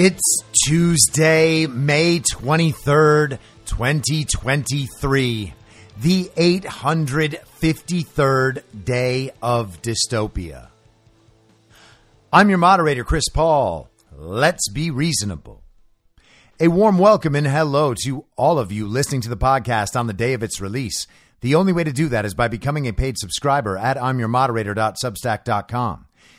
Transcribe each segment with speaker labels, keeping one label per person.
Speaker 1: It's Tuesday, May 23rd, 2023, the 853rd day of dystopia. I'm your moderator, Chris Paul. Let's be reasonable. A warm welcome and hello to all of you listening to the podcast on the day of its release. The only way to do that is by becoming a paid subscriber at imyourmoderator.substack.com.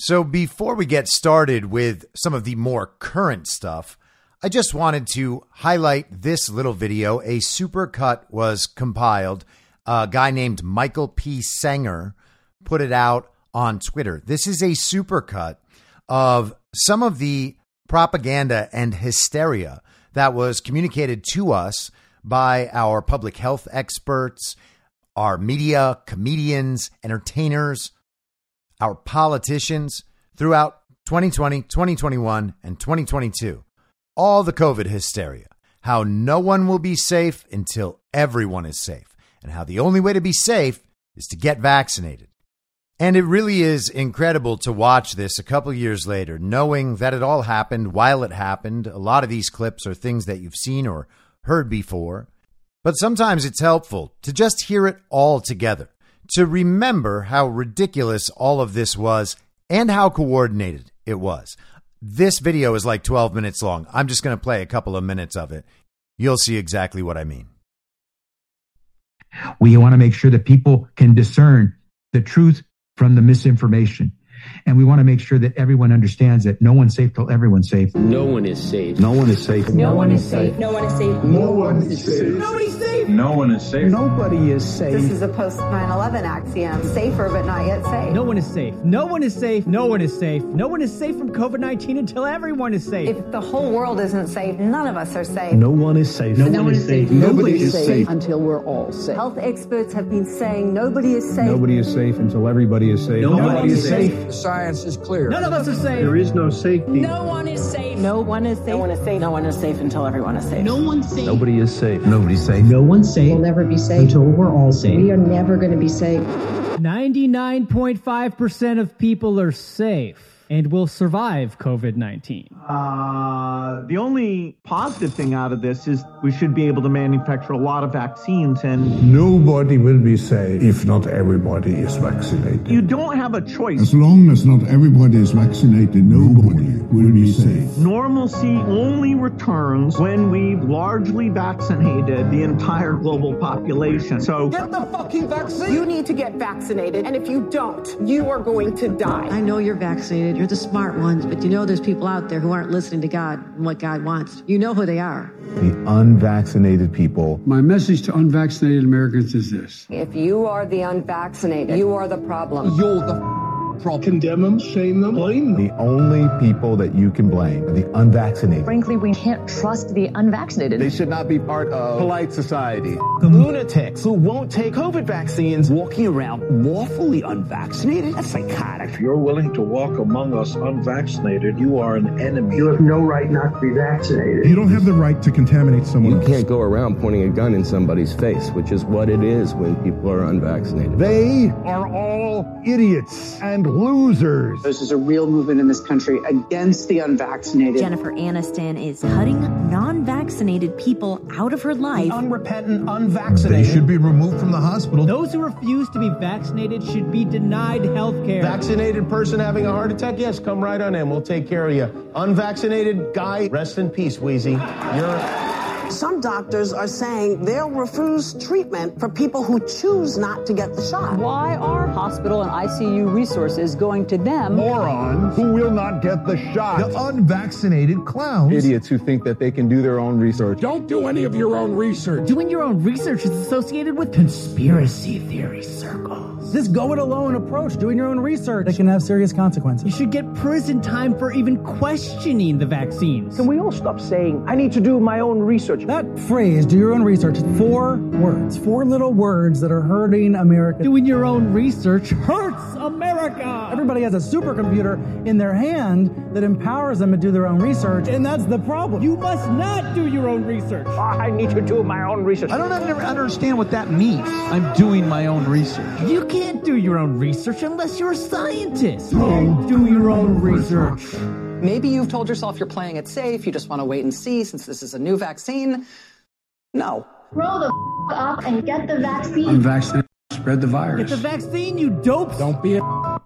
Speaker 1: So before we get started with some of the more current stuff, I just wanted to highlight this little video. A supercut was compiled. A guy named Michael P. Senger put it out on Twitter. This is a supercut of some of the propaganda and hysteria that was communicated to us by our public health experts, our media, comedians, entertainers, our politicians throughout 2020, 2021, and 2022. All the COVID hysteria, how no one will be safe until everyone is safe, and how the only way to be safe is to get vaccinated. And it really is incredible to watch this a couple years later, knowing that it all happened while it happened. A lot of these clips are things that you've seen or heard before. But sometimes it's helpful to just hear it all together, to remember how ridiculous all of this was and how coordinated it was. This video is like 12 minutes long. I'm just going to play a couple of minutes of it. You'll see exactly what I mean.
Speaker 2: We want to make sure that people can discern the truth from the misinformation. And we want to make sure that everyone understands that no one's safe till everyone's safe.
Speaker 3: No one is safe.
Speaker 4: No one is safe.
Speaker 5: No one is safe. No one is safe.
Speaker 6: No one is safe.
Speaker 7: Nobody's safe.
Speaker 8: No one is safe.
Speaker 9: Nobody is safe.
Speaker 10: This is a post 9 11 axiom. Safer, but not yet safe.
Speaker 11: No one is safe. No one is safe. No one is safe. No one is safe from COVID 19 until everyone is safe.
Speaker 10: If the whole world isn't safe, none of us are safe.
Speaker 4: No one is safe.
Speaker 9: No, no one is safe.
Speaker 6: Nobody is safe
Speaker 9: until we're all safe.
Speaker 10: Health experts have been saying nobody is safe.
Speaker 12: Nobody is safe until everybody is safe.
Speaker 9: Nobody, nobody is safe.
Speaker 6: The science is clear.
Speaker 11: None of us are safe.
Speaker 12: There is no safety.
Speaker 5: No one is safe.
Speaker 10: No one is safe.
Speaker 5: No one is safe.
Speaker 10: No one is safe until everyone is safe.
Speaker 5: No one's safe.
Speaker 4: Nobody is safe.
Speaker 2: Nobody's safe.
Speaker 9: No one's safe.
Speaker 13: We'll never be safe
Speaker 9: until we're all safe.
Speaker 13: We are never going to be safe.
Speaker 11: 99.5% of people are safe and will survive COVID 19?
Speaker 14: Uh, the only positive thing out of this is we should be able to manufacture a lot of vaccines and.
Speaker 15: Nobody will be safe if not everybody is vaccinated.
Speaker 14: You don't have a choice.
Speaker 15: As long as not everybody is vaccinated, nobody will be safe.
Speaker 14: Normalcy only returns when we've largely vaccinated the entire global population. So
Speaker 6: get the fucking vaccine.
Speaker 16: You need to get vaccinated, and if you don't, you are going to die.
Speaker 17: I know you're vaccinated. You're the smart ones, but you know there's people out there who aren't listening to God and what God wants. You know who they are.
Speaker 18: The unvaccinated people.
Speaker 19: My message to unvaccinated Americans is this.
Speaker 10: If you are the unvaccinated, you are the problem.
Speaker 6: You're the problem. Condemn them, shame them, blame them.
Speaker 18: The only people that you can blame are the unvaccinated.
Speaker 20: Frankly, we can't trust the unvaccinated.
Speaker 21: They should not be part of polite society.
Speaker 22: The lunatics who won't take COVID vaccines walking around lawfully unvaccinated? That's psychotic.
Speaker 23: If you're willing to walk among us unvaccinated, you are an enemy.
Speaker 24: You have no right not to be vaccinated.
Speaker 15: You don't have the right to contaminate someone
Speaker 4: You
Speaker 15: else.
Speaker 4: can't go around pointing a gun in somebody's face, which is what it is when people are unvaccinated.
Speaker 15: They are all idiots and losers.
Speaker 25: This is a real movement in this country against the unvaccinated.
Speaker 26: Jennifer Aniston is cutting non vaccinated people out of her life.
Speaker 19: The unrepentant, unvaccinated.
Speaker 15: They should be removed from the hospital.
Speaker 11: Those who refuse to be vaccinated should be denied health care.
Speaker 27: Vaccinated person having a heart attack? Yes, come right on in. We'll take care of you. Unvaccinated guy, rest in peace, Wheezy. You're.
Speaker 16: Some doctors are saying they'll refuse treatment for people who choose not to get the shot.
Speaker 28: Why are hospital and ICU resources going to them?
Speaker 15: Morons who will not get the shot. The unvaccinated clowns.
Speaker 4: Idiots who think that they can do their own research.
Speaker 6: Don't do any of your own research.
Speaker 11: Doing your own research is associated with conspiracy theory circles.
Speaker 29: This go it alone approach, doing your own research, it can have serious consequences.
Speaker 11: You should get prison time for even questioning the vaccines.
Speaker 19: Can we all stop saying, I need to do my own research?
Speaker 29: That phrase, do your own research, four words, four little words that are hurting America.
Speaker 11: Doing your own research hurts America.
Speaker 29: Everybody has a supercomputer in their hand that empowers them to do their own research, and that's the problem.
Speaker 11: You must not do your own research.
Speaker 19: I need to do my own research.
Speaker 2: I don't ever understand what that means. I'm doing my own research.
Speaker 11: You can't do your own research unless you're a scientist. do your own research.
Speaker 26: Maybe you've told yourself you're playing it safe, you just want to wait and see since this is a new vaccine. No.
Speaker 30: Grow the f- up and get the vaccine.
Speaker 19: Unvaccinated, spread the virus.
Speaker 11: Get the vaccine, you dope.
Speaker 19: Don't be a.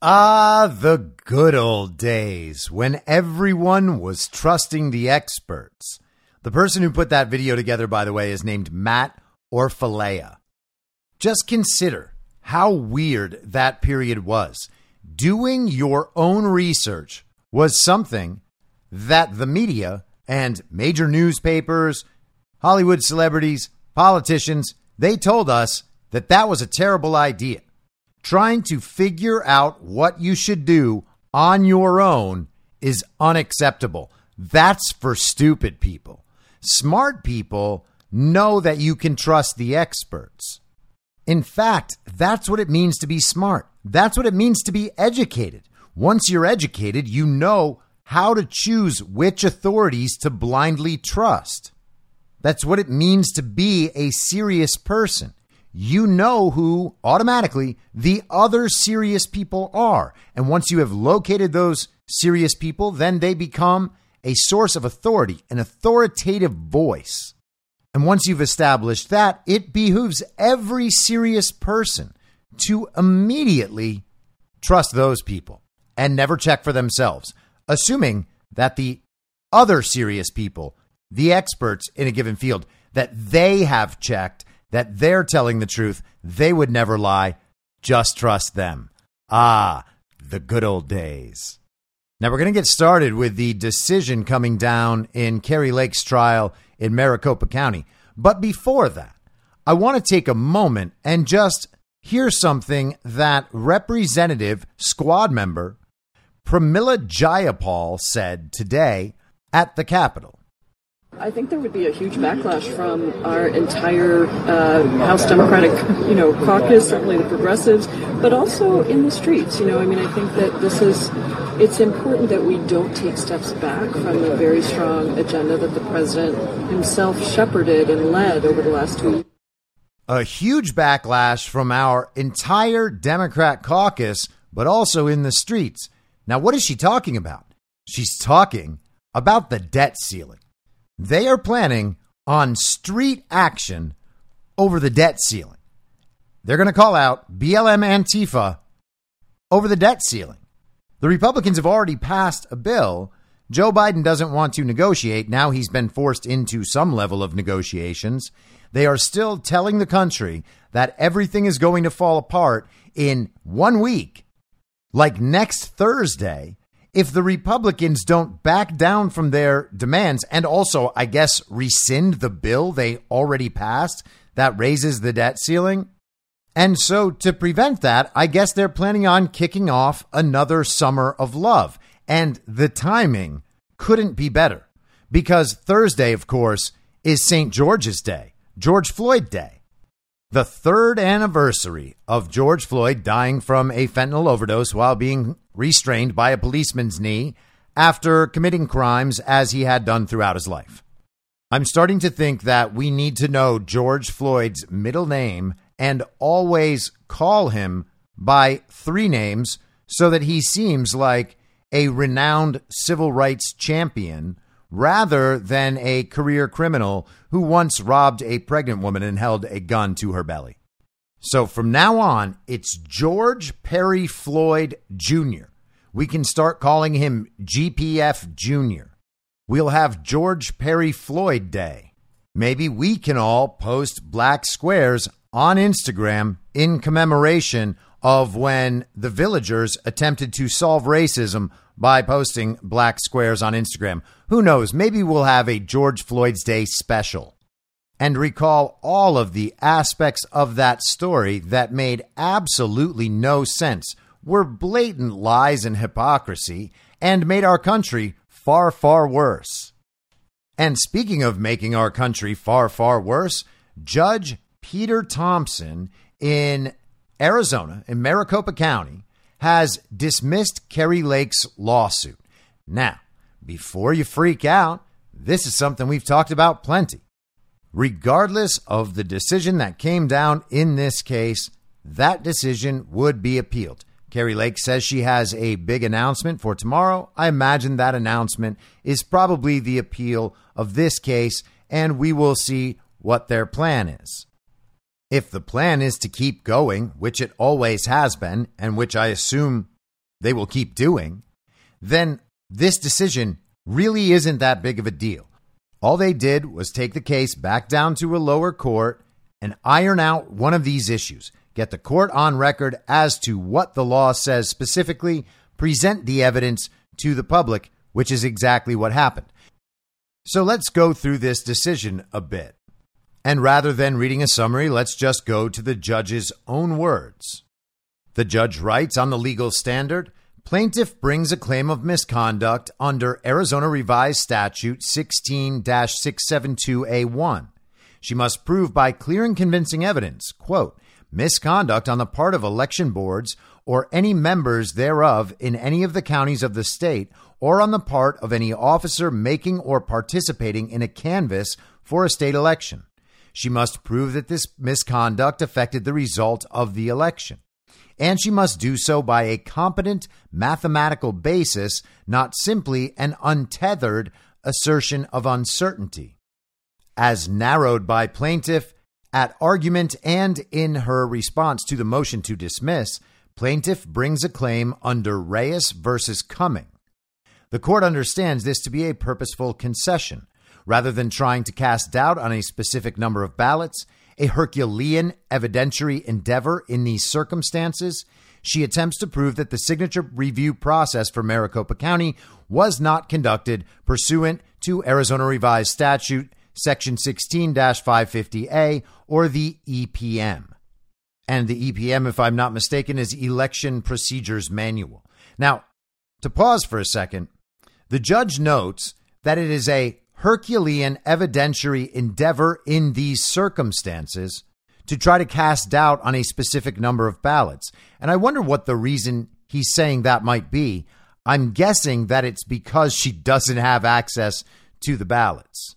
Speaker 1: Ah, the good old days when everyone was trusting the experts. The person who put that video together, by the way, is named Matt Orfalea. Just consider how weird that period was. Doing your own research was something that the media and major newspapers, Hollywood celebrities, politicians, they told us that that was a terrible idea. Trying to figure out what you should do on your own is unacceptable. That's for stupid people. Smart people know that you can trust the experts. In fact, that's what it means to be smart. That's what it means to be educated. Once you're educated, you know how to choose which authorities to blindly trust. That's what it means to be a serious person. You know who automatically the other serious people are. And once you have located those serious people, then they become a source of authority, an authoritative voice. And once you've established that, it behooves every serious person to immediately trust those people and never check for themselves, assuming that the other serious people, the experts in a given field, that they have checked, that they're telling the truth, they would never lie. Just trust them. Ah, the good old days. Now we're going to get started with the decision coming down in Kari Lake's trial in Maricopa County. But before that, I want to take a moment and just hear something that Representative Squad member Pramila Jayapal said today at the Capitol.
Speaker 31: I think there would be a huge backlash from our entire uh, House Democratic, you know, caucus, certainly the progressives, but also in the streets. You know, I mean, I think that this is it's important that we don't take steps back from the very strong agenda that the president himself shepherded and led over the last two years.
Speaker 1: A huge backlash from our entire Democrat caucus, but also in the streets. Now, what is she talking about? She's talking about the debt ceiling. They are planning on street action over the debt ceiling. They're going to call out BLM Antifa over the debt ceiling. The Republicans have already passed a bill. Joe Biden doesn't want to negotiate. Now he's been forced into some level of negotiations. They are still telling the country that everything is going to fall apart in one week, like next Thursday, if the Republicans don't back down from their demands and also, I guess, rescind the bill they already passed that raises the debt ceiling. And so, to prevent that, I guess they're planning on kicking off another summer of love. And the timing couldn't be better because Thursday, of course, is St. George's Day, George Floyd Day. The third anniversary of George Floyd dying from a fentanyl overdose while being restrained by a policeman's knee after committing crimes as he had done throughout his life. I'm starting to think that we need to know George Floyd's middle name and always call him by three names so that he seems like a renowned civil rights champion rather than a career criminal who once robbed a pregnant woman and held a gun to her belly. So from now on, it's George Perry Floyd Jr. We can start calling him GPF Jr. We'll have George Perry Floyd Day. Maybe we can all post black squares on Instagram in commemoration of when the villagers attempted to solve racism by posting black squares on Instagram. Who knows? Maybe we'll have a George Floyd's Day special and recall all of the aspects of that story that made absolutely no sense, were blatant lies and hypocrisy, and made our country far, far worse. And speaking of making our country far, far worse, Judge Peter Thompson in Arizona, in Maricopa County, has dismissed Kari Lake's lawsuit. Now, before you freak out, this is something we've talked about plenty. Regardless of the decision that came down in this case, that decision would be appealed. Kari Lake says she has a big announcement for tomorrow. I imagine that announcement is probably the appeal of this case, and we will see what their plan is. If the plan is to keep going, which it always has been, and which I assume they will keep doing, then this decision really isn't that big of a deal. All they did was take the case back down to a lower court and iron out one of these issues, get the court on record as to what the law says specifically, present the evidence to the public, which is exactly what happened. So let's go through this decision a bit. And rather than reading a summary, let's just go to the judge's own words. The judge writes on the legal standard Plaintiff brings a claim of misconduct under Arizona Revised Statute 16 672A1. She must prove by clear and convincing evidence, quote, misconduct on the part of election boards or any members thereof in any of the counties of the state or on the part of any officer making or participating in a canvass for a state election. She must prove that this misconduct affected the result of the election. And she must do so by a competent mathematical basis, not simply an untethered assertion of uncertainty. As narrowed by plaintiff at argument and in her response to the motion to dismiss, plaintiff brings a claim under Reyes versus Cuming. The court understands this to be a purposeful concession Rather than trying to cast doubt on a specific number of ballots, a Herculean evidentiary endeavor in these circumstances, she attempts to prove that the signature review process for Maricopa County was not conducted pursuant to Arizona Revised Statute Section 16 550A or the EPM. And the EPM, if I'm not mistaken, is Election Procedures Manual. Now, to pause for a second, the judge notes that it is a Herculean evidentiary endeavor in these circumstances to try to cast doubt on a specific number of ballots. And I wonder what the reason he's saying that might be. I'm guessing that it's because she doesn't have access to the ballots,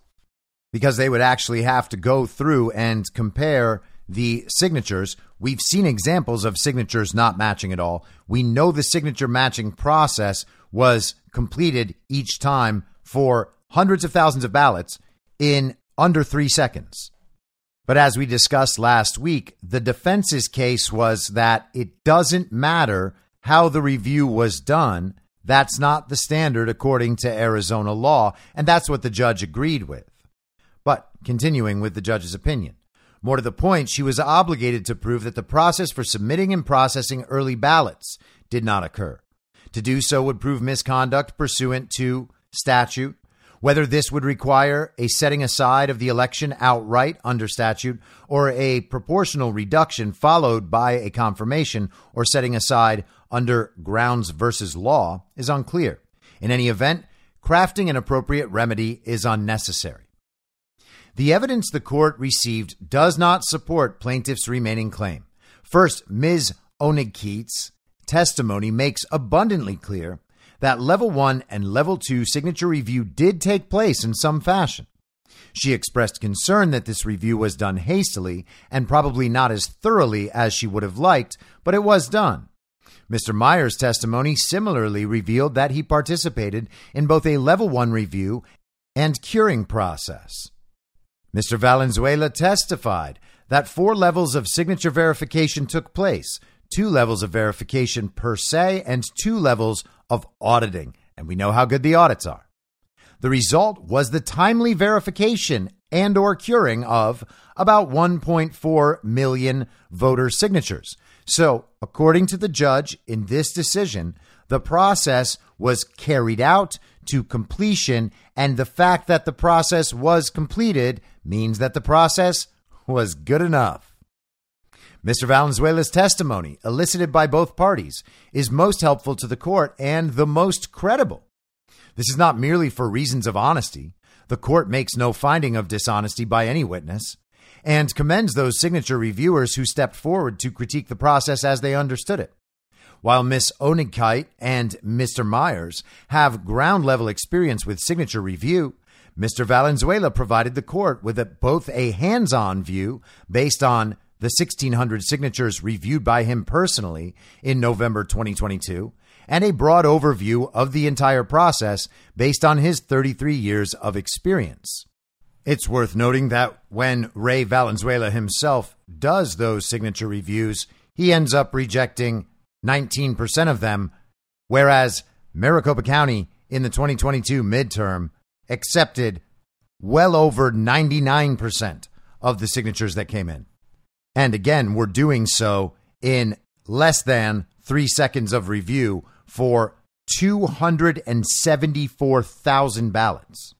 Speaker 1: because they would actually have to go through and compare the signatures. We've seen examples of signatures not matching at all. We know the signature matching process was completed each time for hundreds of thousands of ballots in under three seconds. But as we discussed last week, the defense's case was that it doesn't matter how the review was done. That's not the standard according to Arizona law. And that's what the judge agreed with. But continuing with the judge's opinion. More to the point, she was obligated to prove that the process for submitting and processing early ballots did not occur. To do so would prove misconduct pursuant to statute, whether this would require a setting aside of the election outright under statute or a proportional reduction followed by a confirmation or setting aside under Grounds versus Lawe is unclear. In any event, crafting an appropriate remedy is unnecessary. The evidence the court received does not support plaintiff's remaining claim. First, Ms. Onigkeit's testimony makes abundantly clear that level one and level two signature review did take place in some fashion. She expressed concern that this review was done hastily and probably not as thoroughly as she would have liked, but it was done. Mr. Meyer's testimony similarly revealed that he participated in both a level one review and curing process. Mr. Valenzuela testified that four levels of signature verification took place two levels of verification per se and two levels of auditing. And we know how good the audits are. The result was the timely verification and or curing of about 1.4 million voter signatures. So, according to the judge in this decision, the process was carried out to completion and the fact that the process was completed means that the process was good enough. Mr. Valenzuela's testimony, elicited by both parties, is most helpful to the court and the most credible. This is not merely for reasons of honesty. The court makes no finding of dishonesty by any witness and commends those signature reviewers who stepped forward to critique the process as they understood it. While Miss Onigkeit and Mr. Myers have ground level experience with signature review, Mr. Valenzuela provided the court with a, both a hands on view based on the 1,600 signatures reviewed by him personally in November 2022, and a broad overview of the entire process based on his 33 years of experience. It's worth noting that when Ray Valenzuela himself does those signature reviews, he ends up rejecting 19% of them, whereas Maricopa County in the 2022 midterm accepted well over 99% of the signatures that came in. And again, we're doing so in less than three seconds of review for 274,000 ballots.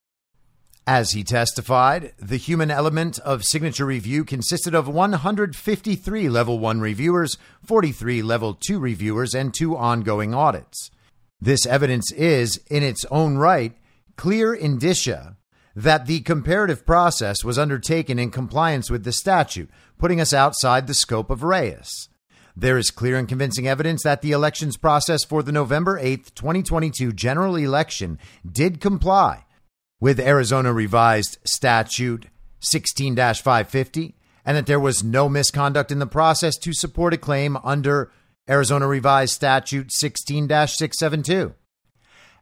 Speaker 1: As he testified, the human element of signature review consisted of 153 level 1 reviewers, 43 level 2 reviewers, and two ongoing audits. This evidence is, in its own right, clear indicia that the comparative process was undertaken in compliance with the statute, putting us outside the scope of Reyes. There is clear and convincing evidence that the elections process for the November 8th, 2022 general election did comply with Arizona Revised Statute 16 550 and that there was no misconduct in the process to support a claim under Arizona Revised Statute 16 672.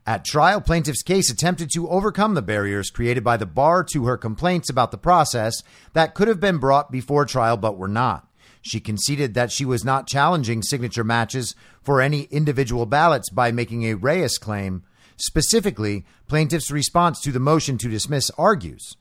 Speaker 1: At trial, plaintiff's case attempted to overcome the barriers created by the bar to her complaints about the process that could have been brought before trial but were not. She conceded that she was not challenging signature matches for any individual ballots by making a Reyes claim. Specifically, plaintiff's response to the motion to dismiss argues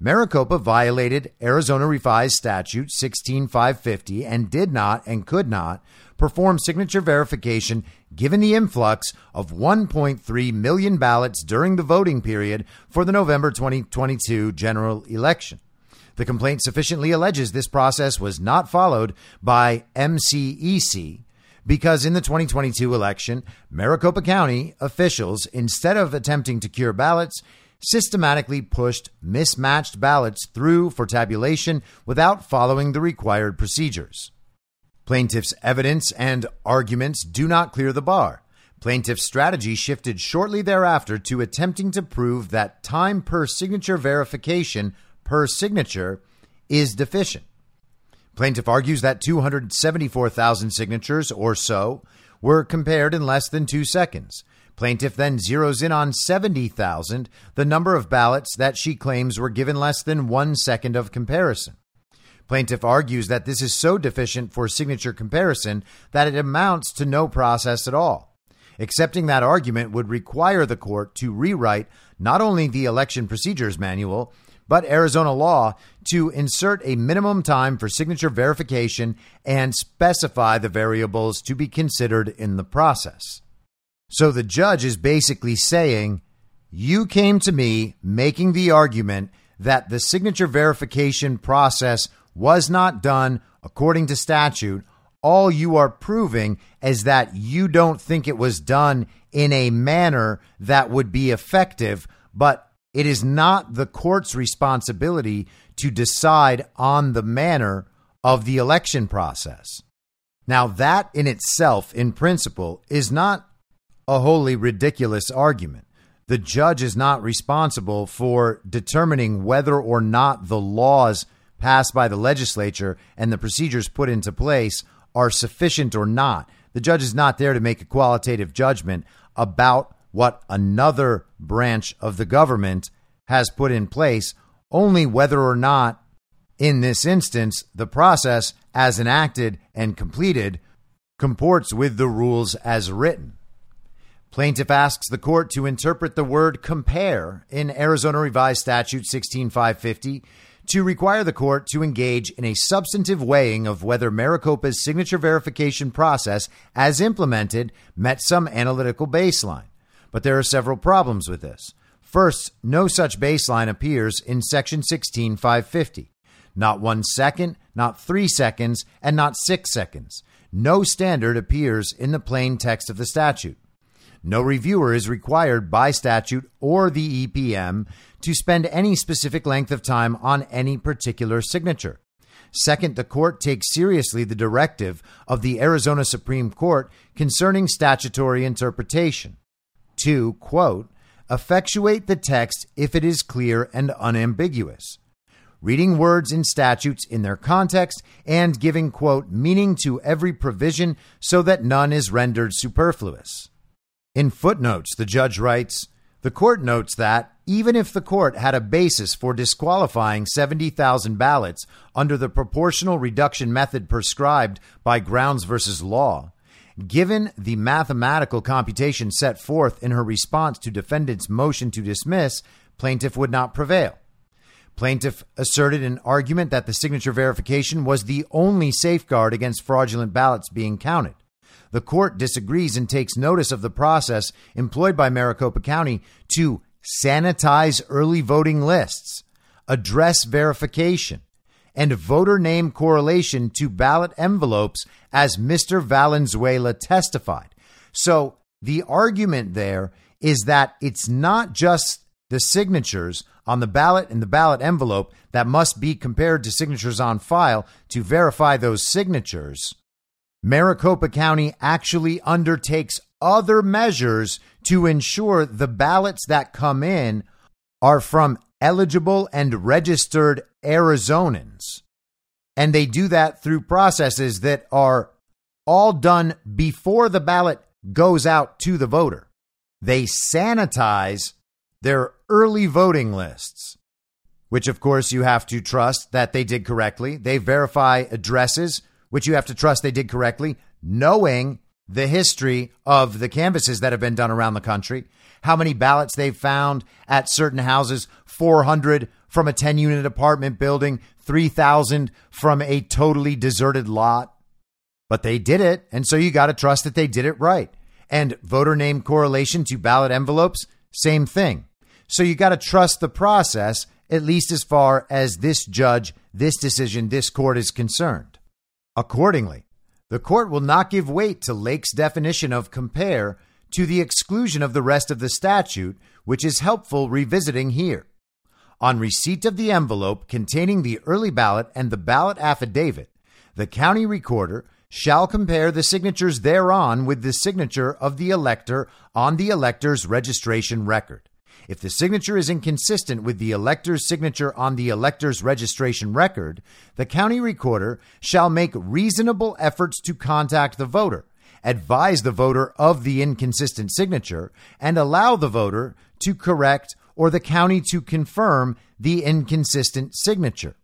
Speaker 1: Maricopa violated Arizona Revised Statute 16550 and did not and could not perform signature verification given the influx of 1.3 million ballots during the voting period for the November 2022 general election. The complaint sufficiently alleges this process was not followed by MCEC because in the 2022 election, Maricopa County officials, instead of attempting to cure ballots, systematically pushed mismatched ballots through for tabulation without following the required procedures. Plaintiff's evidence and arguments do not clear the bar. Plaintiff's strategy shifted shortly thereafter to attempting to prove that time per signature verification per signature is deficient. Plaintiff argues that 274,000 signatures or so were compared in less than two seconds. Plaintiff then zeroes in on 70,000, the number of ballots that she claims were given less than one second of comparison. Plaintiff argues that this is so deficient for signature comparison that it amounts to no process at all. Accepting that argument would require the court to rewrite not only the election procedures manual, but Arizona law to insert a minimum time for signature verification and specify the variables to be considered in the process. So the judge is basically saying, You came to me making the argument that the signature verification process was not done according to statute. All you are proving is that you don't think it was done in a manner that would be effective, but it is not the court's responsibility to decide on the manner of the election process. Now, that in itself, in principle, is not a wholly ridiculous argument. The judge is not responsible for determining whether or not the laws passed by the legislature and the procedures put into place are sufficient or not. The judge is not there to make a qualitative judgment about what another branch of the government has put in place, only whether or not, in this instance, the process as enacted and completed comports with the rules as written. Plaintiff asks the court to interpret the word compare in Arizona Revised Statute 16550 to require the court to engage in a substantive weighing of whether Maricopa's signature verification process, as implemented, met some analytical baseline. But there are several problems with this. First, no such baseline appears in Section 16550. Not one second, not three seconds, and not six seconds. No standard appears in the plain text of the statute. No reviewer is required by statute or the EPM to spend any specific length of time on any particular signature. Second, the court takes seriously the directive of the Arizona Supreme Court concerning statutory interpretation. To, quote, effectuate the text if it is clear and unambiguous. Reading words in statutes in their context and giving, quote, meaning to every provision so that none is rendered superfluous. In footnotes, the judge writes The court notes that, even if the court had a basis for disqualifying 70,000 ballots under the proportional reduction method prescribed by Grounds versus Lawe, given the mathematical computation set forth in her response to defendant's motion to dismiss, plaintiff would not prevail. Plaintiff asserted an argument that the signature verification was the only safeguard against fraudulent ballots being counted. The court disagrees and takes notice of the process employed by Maricopa County to sanitize early voting lists, address verification, and voter name correlation to ballot envelopes, as Mr. Valenzuela testified. So the argument there is that it's not just the signatures on the ballot and the ballot envelope that must be compared to signatures on file to verify those signatures. Maricopa County actually undertakes other measures to ensure the ballots that come in are from eligible and registered Arizonans. And they do that through processes that are all done before the ballot goes out to the voter. They sanitize their early voting lists, which of course you have to trust that they did correctly. They verify addresses, which you have to trust they did correctly, knowing the history of the canvases that have been done around the country. how many ballots they've found at certain houses 400 from a 10 unit apartment building, 3,000 from a totally deserted lot. But they did it, and so you got to trust that they did it right. And voter name correlation to ballot envelopes, same thing. So you got to trust the process, at least as far as this judge, this decision, this court is concerned. Accordingly, the court will not give weight to Lake's definition of compare to the exclusion of the rest of the statute, which is helpful revisiting here. On receipt of the envelope containing the early ballot and the ballot affidavit, the county recorder shall compare the signatures thereon with the signature of the elector on the elector's registration record. If the signature is inconsistent with the elector's signature on the elector's registration record, the county recorder shall make reasonable efforts to contact the voter, advise the voter of the inconsistent signature, and allow the voter to correct or the county to confirm the inconsistent signature.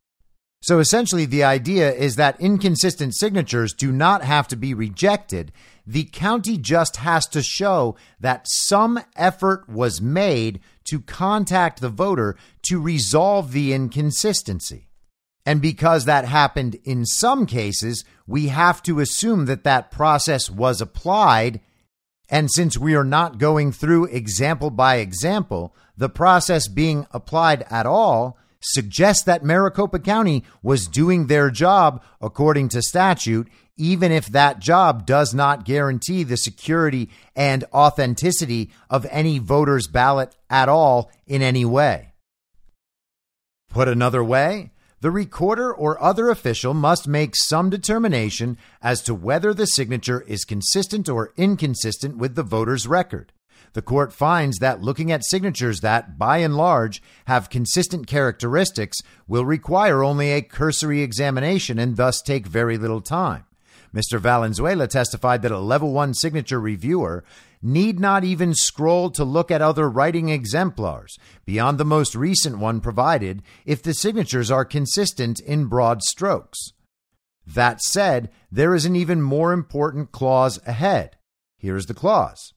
Speaker 1: So essentially, the idea is that inconsistent signatures do not have to be rejected. The county just has to show that some effort was made to contact the voter to resolve the inconsistency. And because that happened in some cases, we have to assume that that process was applied. And since we are not going through example by example, the process being applied at all suggests that Maricopa County was doing their job according to statute, even if that job does not guarantee the security and authenticity of any voter's ballot at all in any way. Put another way, the recorder or other official must make some determination as to whether the signature is consistent or inconsistent with the voter's record. The court finds that looking at signatures that, by and large, have consistent characteristics will require only a cursory examination and thus take very little time. Mr. Valenzuela testified that a level one signature reviewer need not even scroll to look at other writing exemplars beyond the most recent one provided if the signatures are consistent in broad strokes. That said, there is an even more important clause ahead. Here is the clause.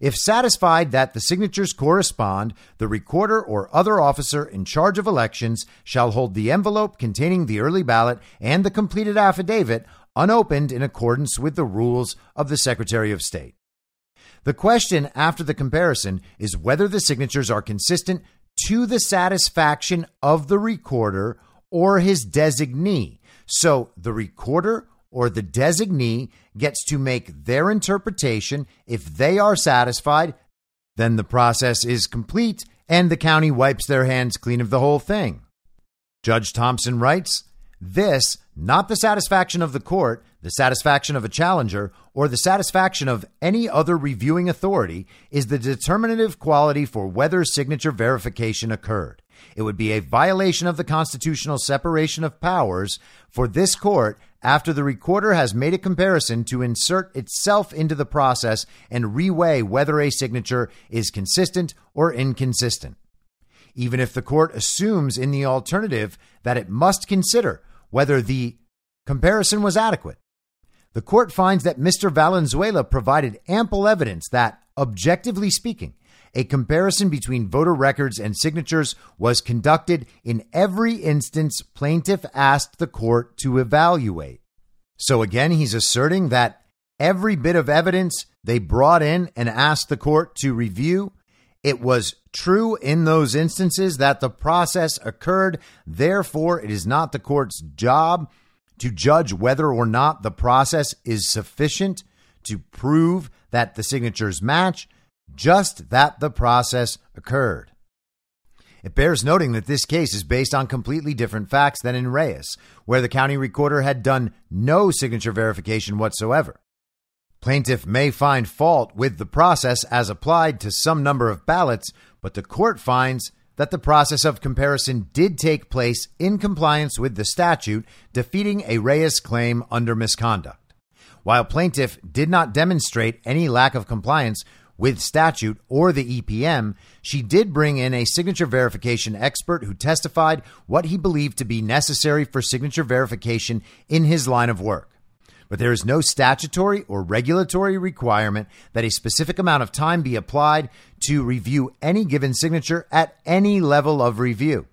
Speaker 1: If satisfied that the signatures correspond, the recorder or other officer in charge of elections shall hold the envelope containing the early ballot and the completed affidavit unopened in accordance with the rules of the Secretary of State. The question after the comparison is whether the signatures are consistent to the satisfaction of the recorder or his designee. So the recorder or the designee gets to make their interpretation. If they are satisfied, then the process is complete and the county wipes their hands clean of the whole thing. Judge Thompson writes this, not the satisfaction of the court, the satisfaction of a challenger, or the satisfaction of any other reviewing authority, is the determinative quality for whether signature verification occurred. It would be a violation of the constitutional separation of powers for this court after the recorder has made a comparison to insert itself into the process and reweigh whether a signature is consistent or inconsistent. Even if the court assumes in the alternative that it must consider whether the comparison was adequate, the court finds that Mr. Valenzuela provided ample evidence that, objectively speaking, a comparison between voter records and signatures was conducted in every instance plaintiff asked the court to evaluate. So again, he's asserting that every bit of evidence they brought in and asked the court to review, it was true in those instances that the process occurred. Therefore, it is not the court's job to judge whether or not the process is sufficient to prove that the signatures match, just that the process occurred. It bears noting that this case is based on completely different facts than in Reyes, where the county recorder had done no signature verification whatsoever. Plaintiff may find fault with the process as applied to some number of ballots, but the court finds that the process of comparison did take place in compliance with the statute, defeating a Reyes claim under misconduct. While plaintiff did not demonstrate any lack of compliance with statute or the EPM, she did bring in a signature verification expert who testified what he believed to be necessary for signature verification in his line of work. But there is no statutory or regulatory requirement that a specific amount of time be applied to review any given signature at any level of review.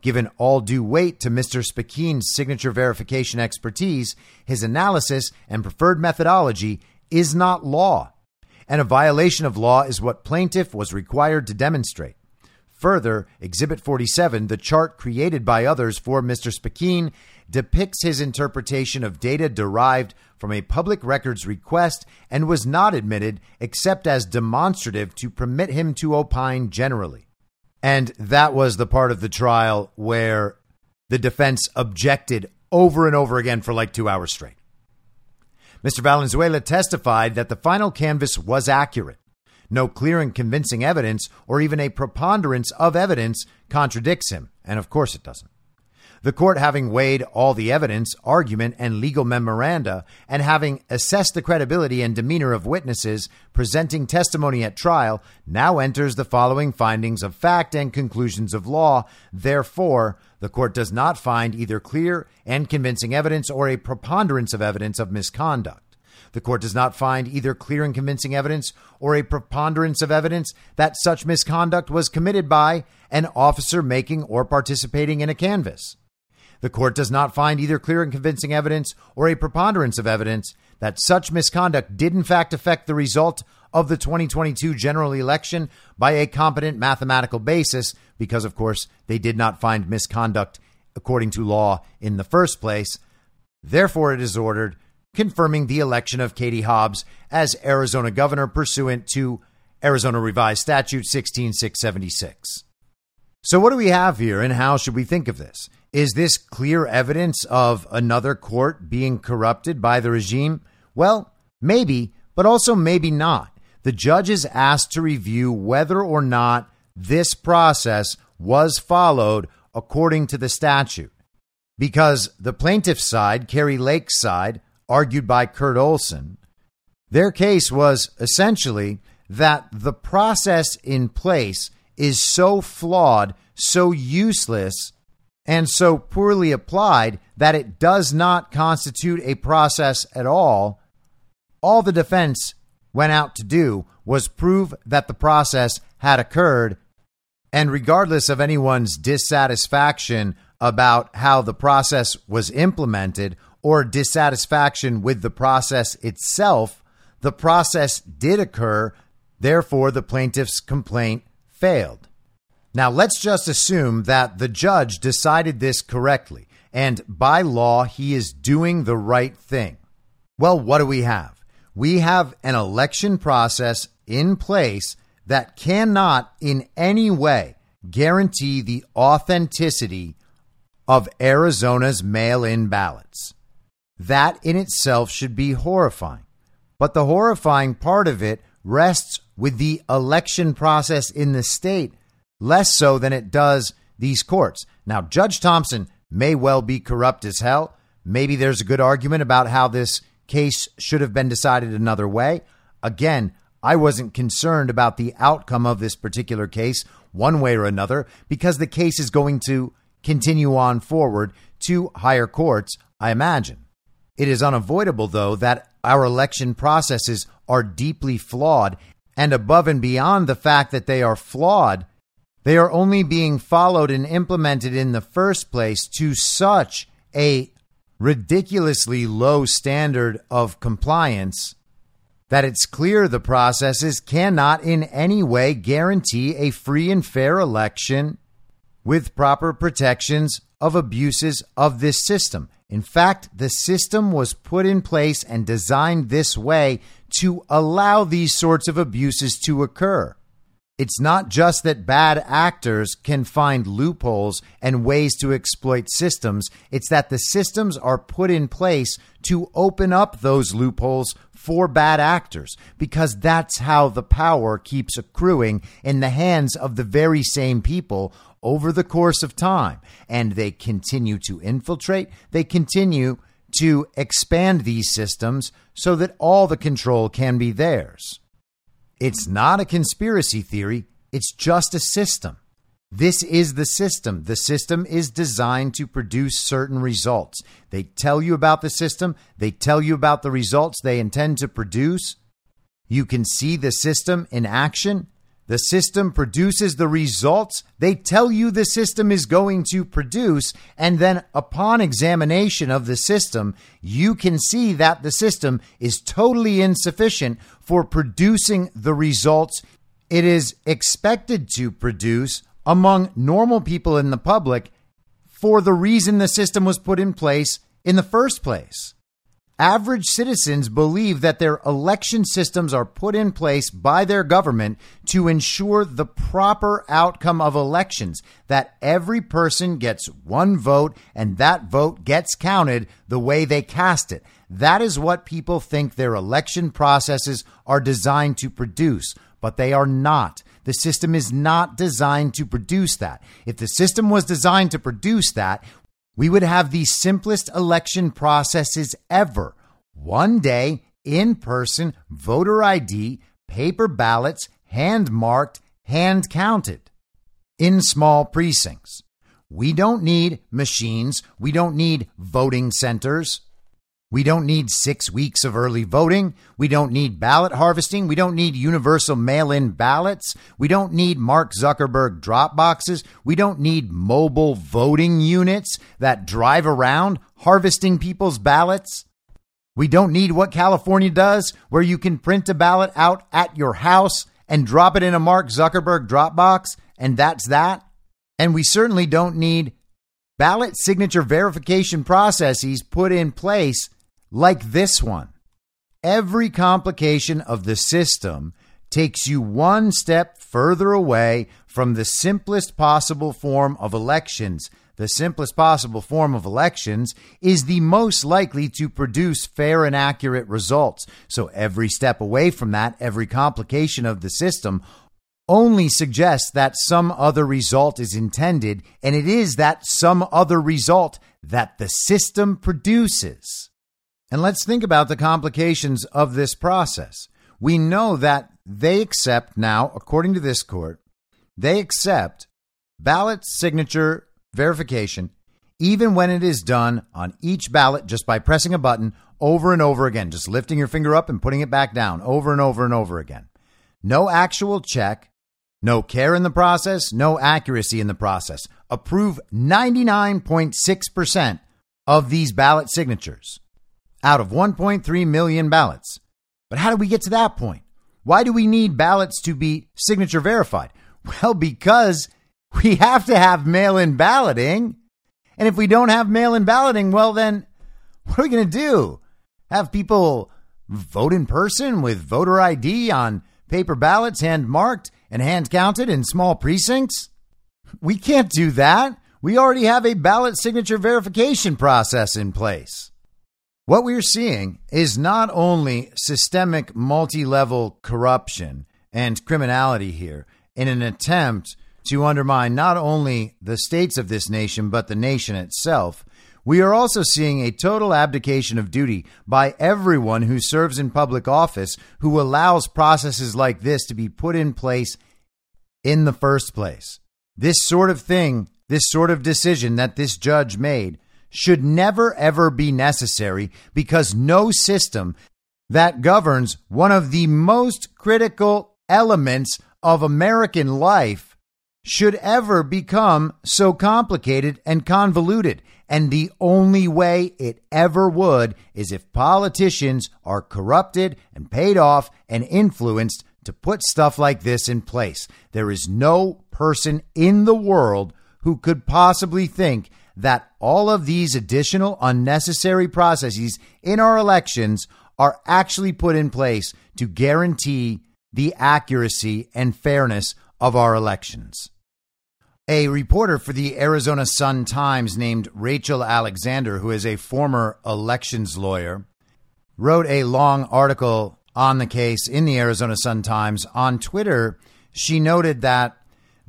Speaker 1: Given all due weight to Mr. Speckin's signature verification expertise, his analysis and preferred methodology is not law, and a violation of law is what plaintiff was required to demonstrate. Further, Exhibit 47, the chart created by others for Mr. Speckin, depicts his interpretation of data derived from a public records request and was not admitted except as demonstrative to permit him to opine generally. And that was the part of the trial where the defense objected over and over again for like two hours straight. Mr. Valenzuela testified that the final canvas was accurate. No clear and convincing evidence or even a preponderance of evidence contradicts him, and of course it doesn't. The court, having weighed all the evidence, argument, and legal memoranda, and having assessed the credibility and demeanor of witnesses presenting testimony at trial, now enters the following findings of fact and conclusions of law. Therefore, the court does not find either clear and convincing evidence or a preponderance of evidence of misconduct. The court does not find either clear and convincing evidence or a preponderance of evidence that such misconduct was committed by an officer making or participating in a canvass. The court does not find either clear and convincing evidence or a preponderance of evidence that such misconduct did in fact affect the result of the 2022 general election by a competent mathematical basis, because, of course, they did not find misconduct according to law in the first place. Therefore, it is ordered confirming the election of Katie Hobbs as Arizona governor pursuant to Arizona Revised Statute 16676. So, what do we have here, and how should we think of this? Is this clear evidence of another court being corrupted by the regime? Well, maybe, but also maybe not. The judge is asked to review whether or not this process was followed according to the statute. Because the plaintiff's side, Kari Lake's side, argued by Kurt Olsen, their case was essentially that the process in place is so flawed, so useless, and so poorly applied that it does not constitute a process at all. All the defense went out to do was prove that the process had occurred. And regardless of anyone's dissatisfaction about how the process was implemented or dissatisfaction with the process itself, the process did occur. Therefore, the plaintiff's complaint failed. Now, let's just assume that the judge decided this correctly, and by law, he is doing the right thing. Well, what do we have? We have an election process in place that cannot in any way guarantee the authenticity of Arizona's mail in ballots. That in itself should be horrifying. But the horrifying part of it rests with the election process in the state, less so than it does these courts. Now, Judge Thompson may well be corrupt as hell. Maybe there's a good argument about how this case should have been decided another way. Again, I wasn't concerned about the outcome of this particular case one way or another because the case is going to continue on forward to higher courts, I imagine. It is unavoidable, though, that our election processes are deeply flawed. And above and beyond the fact that they are flawed, they are only being followed and implemented in the first place to such a ridiculously low standard of compliance that it's clear the processes cannot in any way guarantee a free and fair election with proper protections of abuses of this system. In fact, the system was put in place and designed this way to allow these sorts of abuses to occur. It's not just that bad actors can find loopholes and ways to exploit systems, it's that the systems are put in place to open up those loopholes for bad actors because that's how the power keeps accruing in the hands of the very same people over the course of time. And they continue to infiltrate, they continue to expand these systems so that all the control can be theirs. It's not a conspiracy theory, it's just a system. This is the system. The system is designed to produce certain results. They tell you about the system, they tell you about the results they intend to produce. You can see the system in action. The system produces the results they tell you the system is going to produce. And then, upon examination of the system, you can see that the system is totally insufficient for producing the results it is expected to produce among normal people in the public for the reason the system was put in place in the first place. Average citizens believe that their election systems are put in place by their government to ensure the proper outcome of elections, that every person gets one vote and that vote gets counted the way they cast it. That is what people think their election processes are designed to produce, but they are not. The system is not designed to produce that. If the system was designed to produce that, we would have the simplest election processes ever. One day, in person, voter ID, paper ballots, hand marked, hand counted in small precincts. We don't need machines. We don't need voting centers. We don't need six weeks of early voting. We don't need ballot harvesting. We don't need universal mail in ballots. We don't need Mark Zuckerberg drop boxes. We don't need mobile voting units that drive around harvesting people's ballots. We don't need what California does, where you can print a ballot out at your house and drop it in a Mark Zuckerberg Dropbox, and that's that. And we certainly don't need ballot signature verification processes put in place like this one. Every complication of the system takes you one step further away from the simplest possible form of elections. The simplest possible form of elections is the most likely to produce fair and accurate results. So, every step away from that, every complication of the system, only suggests that some other result is intended, and it is that some other result that the system produces. And let's think about the complications of this process. We know that they accept now, according to this court, they accept ballot signature verification even when it is done on each ballot just by pressing a button over and over again, just lifting your finger up and putting it back down over and over and over again. No actual check, no care in the process, no accuracy in the process. Approve 99.6% of these ballot signatures out of 1.3 million ballots. But how do we get to that point? Why do we need ballots to be signature verified? Well, because we have to have mail in balloting. And if we don't have mail in balloting, well, then what are we going to do? Have people vote in person with voter ID on paper ballots hand marked and hand counted in small precincts? We can't do that. We already have a ballot signature verification process in place. What we're seeing is not only systemic multi level corruption and criminality here in an attempt to undermine not only the states of this nation, but the nation itself. We are also seeing a total abdication of duty by everyone who serves in public office who allows processes like this to be put in place in the first place. This sort of thing, this sort of decision that this judge made should never ever be necessary because no system that governs one of the most critical elements of American life should ever become so complicated and convoluted. And the only way it ever would is if politicians are corrupted and paid off and influenced to put stuff like this in place. There is no person in the world who could possibly think that all of these additional unnecessary processes in our elections are actually put in place to guarantee the accuracy and fairness of our elections. A reporter for the Arizona Sun Times named Rachel Alexander, who is a former elections lawyer, wrote a long article on the case in the Arizona Sun Times. On Twitter, she noted that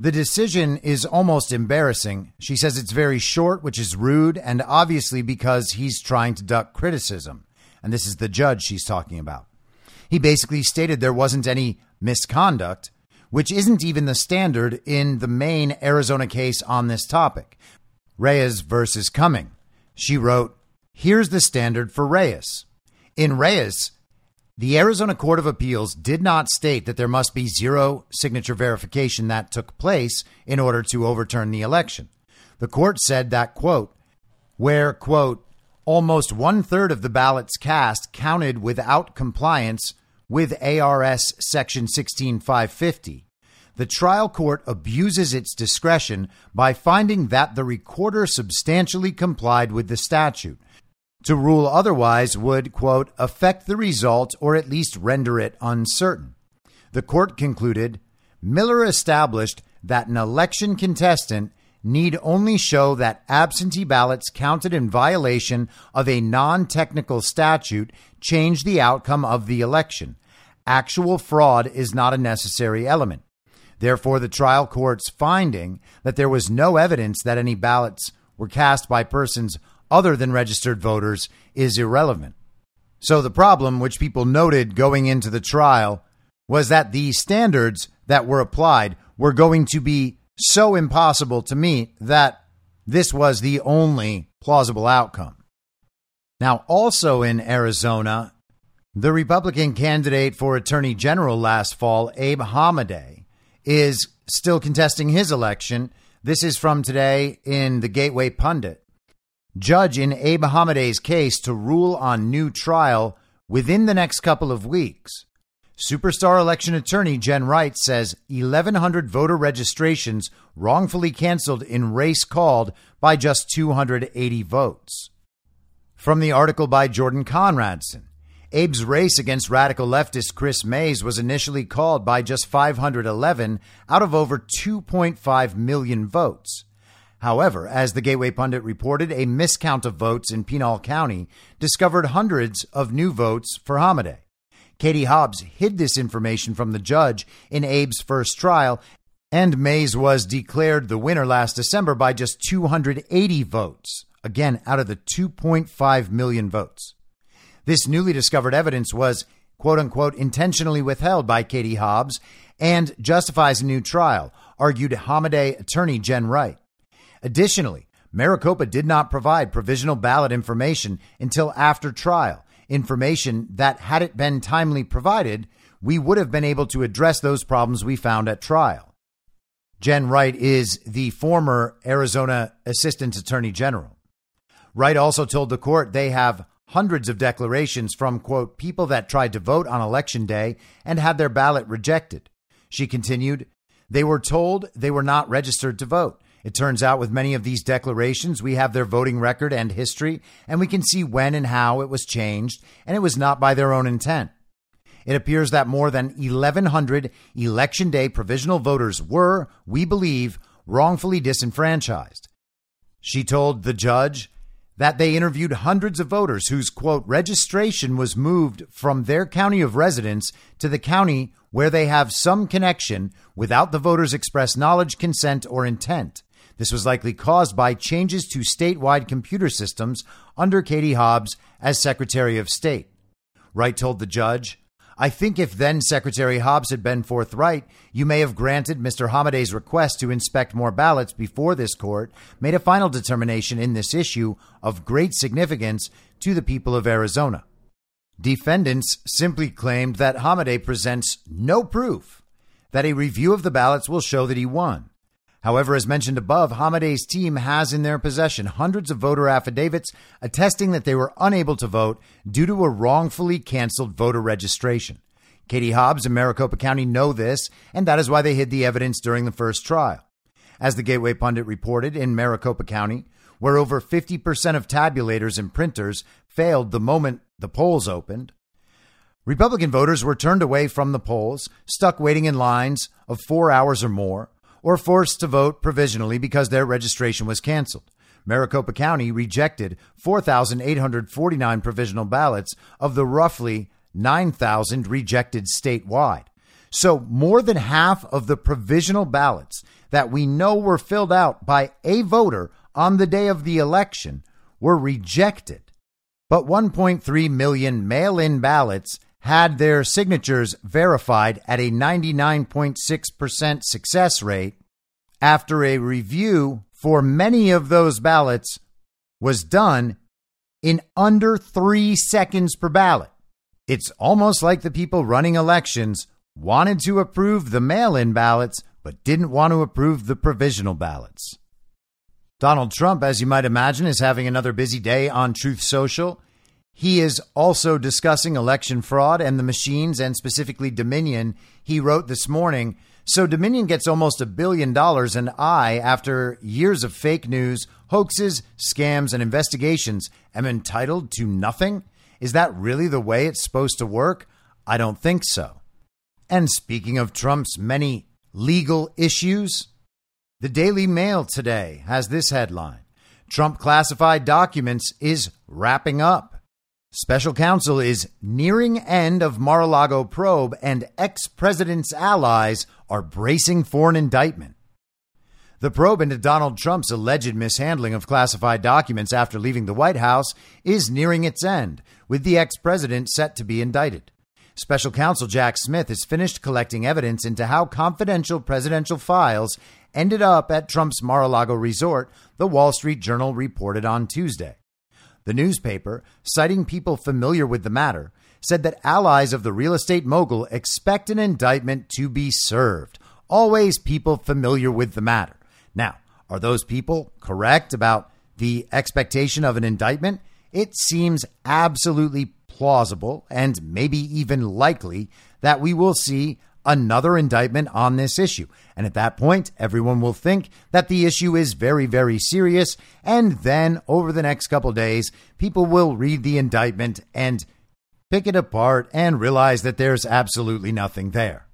Speaker 1: the decision is almost embarrassing. She says it's very short, which is rude, and obviously because he's trying to duck criticism. And this is the judge she's talking about. He basically stated there wasn't any misconduct, which isn't even the standard in the main Arizona case on this topic, Reyes versus Cuming. She wrote, Here's the standard for Reyes. In Reyes, the Arizona Court of Appeals did not state that there must be zero signature verification that took place in order to overturn the election. The court said that, quote, where, quote, almost one third of the ballots cast counted without compliance with ARS Section 16550. The trial court abuses its discretion by finding that the recorder substantially complied with the statute. To rule otherwise would, quote, affect the result or at least render it uncertain. The court concluded Miller established that an election contestant need only show that absentee ballots counted in violation of a non technical statute change the outcome of the election. Actual fraud is not a necessary element. Therefore, the trial court's finding that there was no evidence that any ballots were cast by persons other than registered voters is irrelevant. So, the problem, which people noted going into the trial, was that the standards that were applied were going to be so impossible to meet that this was the only plausible outcome. Now, also in Arizona, the Republican candidate for Attorney General last fall, Abe Hamadeh, is still contesting his election. This is from today in the Gateway Pundit. Judge in Abe Hamadeh's case to rule on new trial within the next couple of weeks. Superstar election attorney Jen Wright says 1,100 voter registrations wrongfully canceled in race called by just 280 votes. From the article by Jordan Conradson, Abe's race against radical leftist Kris Mayes was initially called by just 511 out of over 2.5 million votes. However, as the Gateway Pundit reported, a miscount of votes in Pinal County discovered hundreds of new votes for Hamadeh. Katie Hobbs hid this information from the judge in Abe's first trial, and Mayes was declared the winner last December by just 280 votes, again, out of the 2.5 million votes. This newly discovered evidence was, quote unquote, intentionally withheld by Katie Hobbs and justifies a new trial, argued Hamadeh attorney Jen Wright. Additionally, Maricopa did not provide provisional ballot information until after trial, information that, had it been timely provided, we would have been able to address those problems we found at trial. Jen Wright is the former Arizona Assistant Attorney General. Wright also told the court they have hundreds of declarations from, quote, people that tried to vote on election day and had their ballot rejected. She continued, they were told they were not registered to vote. It turns out with many of these declarations, we have their voting record and history, and we can see when and how it was changed, and it was not by their own intent. It appears that more than 1,100 election day provisional voters were, we believe, wrongfully disenfranchised. She told the judge that they interviewed hundreds of voters whose, quote, registration was moved from their county of residence to the county where they have some connection without the voters' express knowledge, consent, or intent. This was likely caused by changes to statewide computer systems under Katie Hobbs as Secretary of State. Wright told the judge, I think if then Secretary Hobbs had been forthright, you may have granted Mr. Hamadeh's request to inspect more ballots before this court made a final determination in this issue of great significance to the people of Arizona. Defendants simply claimed that Hamadeh presents no proof that a review of the ballots will show that he won. However, as mentioned above, Hamadeh's team has in their possession hundreds of voter affidavits attesting that they were unable to vote due to a wrongfully canceled voter registration. Katie Hobbs and Maricopa County know this, and that is why they hid the evidence during the first trial. As the Gateway Pundit reported in Maricopa County, where over 50% of tabulators and printers failed the moment the polls opened, Republican voters were turned away from the polls, stuck waiting in lines of four hours or more, or forced to vote provisionally because their registration was canceled. Maricopa County rejected 4,849 provisional ballots of the roughly 9,000 rejected statewide. So, more than half of the provisional ballots that we know were filled out by a voter on the day of the election were rejected. But 1.3 million mail in ballots had their signatures verified at a 99.6% success rate after a review for many of those ballots was done in under three seconds per ballot. It's almost like the people running elections wanted to approve the mail in ballots, but didn't want to approve the provisional ballots. Donald Trump, as you might imagine, is having another busy day on Truth Social. He is also discussing election fraud and the machines, and specifically Dominion. He wrote this morning so Dominion gets almost a billion dollars an eye after years of fake news, hoaxes, scams, and investigations am entitled to nothing? Is that really the way it's supposed to work? I don't think so. And speaking of Trump's many legal issues, the Daily Mail today has this headline Trump classified documents is wrapping up. Special counsel is nearing end of Mar-a-Lago probe and ex-president's allies are bracing for an indictment. The probe into Donald Trump's alleged mishandling of classified documents after leaving the White House is nearing its end, with the ex-president set to be indicted. Special counsel Jack Smith has finished collecting evidence into how confidential presidential files ended up at Trump's Mar-a-Lago resort, the Wall Street Journal reported on Tuesday. The newspaper, citing people familiar with the matter, said that allies of the real estate mogul expect an indictment to be served. Always people familiar with the matter. Now, are those people correct about the expectation of an indictment? It seems absolutely plausible and maybe even likely that we will see another indictment on this issue. And at that point, everyone will think that the issue is very, very serious. And then over the next couple days, people will read the indictment and pick it apart and realize that there's absolutely nothing there.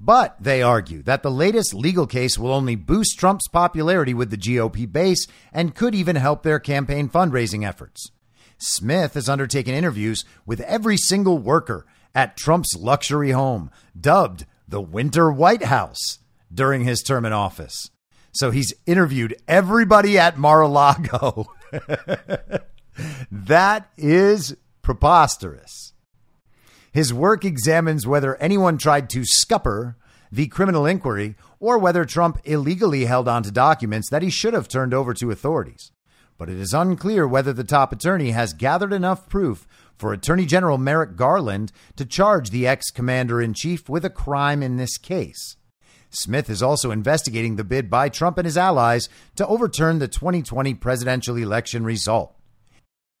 Speaker 1: But they argue that the latest legal case will only boost Trump's popularity with the GOP base and could even help their campaign fundraising efforts. Smith has undertaken interviews with every single worker at Trump's luxury home, dubbed the Winter White House, during his term in office. So he's interviewed everybody at Mar a Lago. that is preposterous. His work examines whether anyone tried to scupper the criminal inquiry or whether Trump illegally held onto documents that he should have turned over to authorities. But it is unclear whether the top attorney has gathered enough proof for Attorney General Merrick Garland to charge the ex commander in chief with a crime in this case. Smith is also investigating the bid by Trump and his allies to overturn the 2020 presidential election result.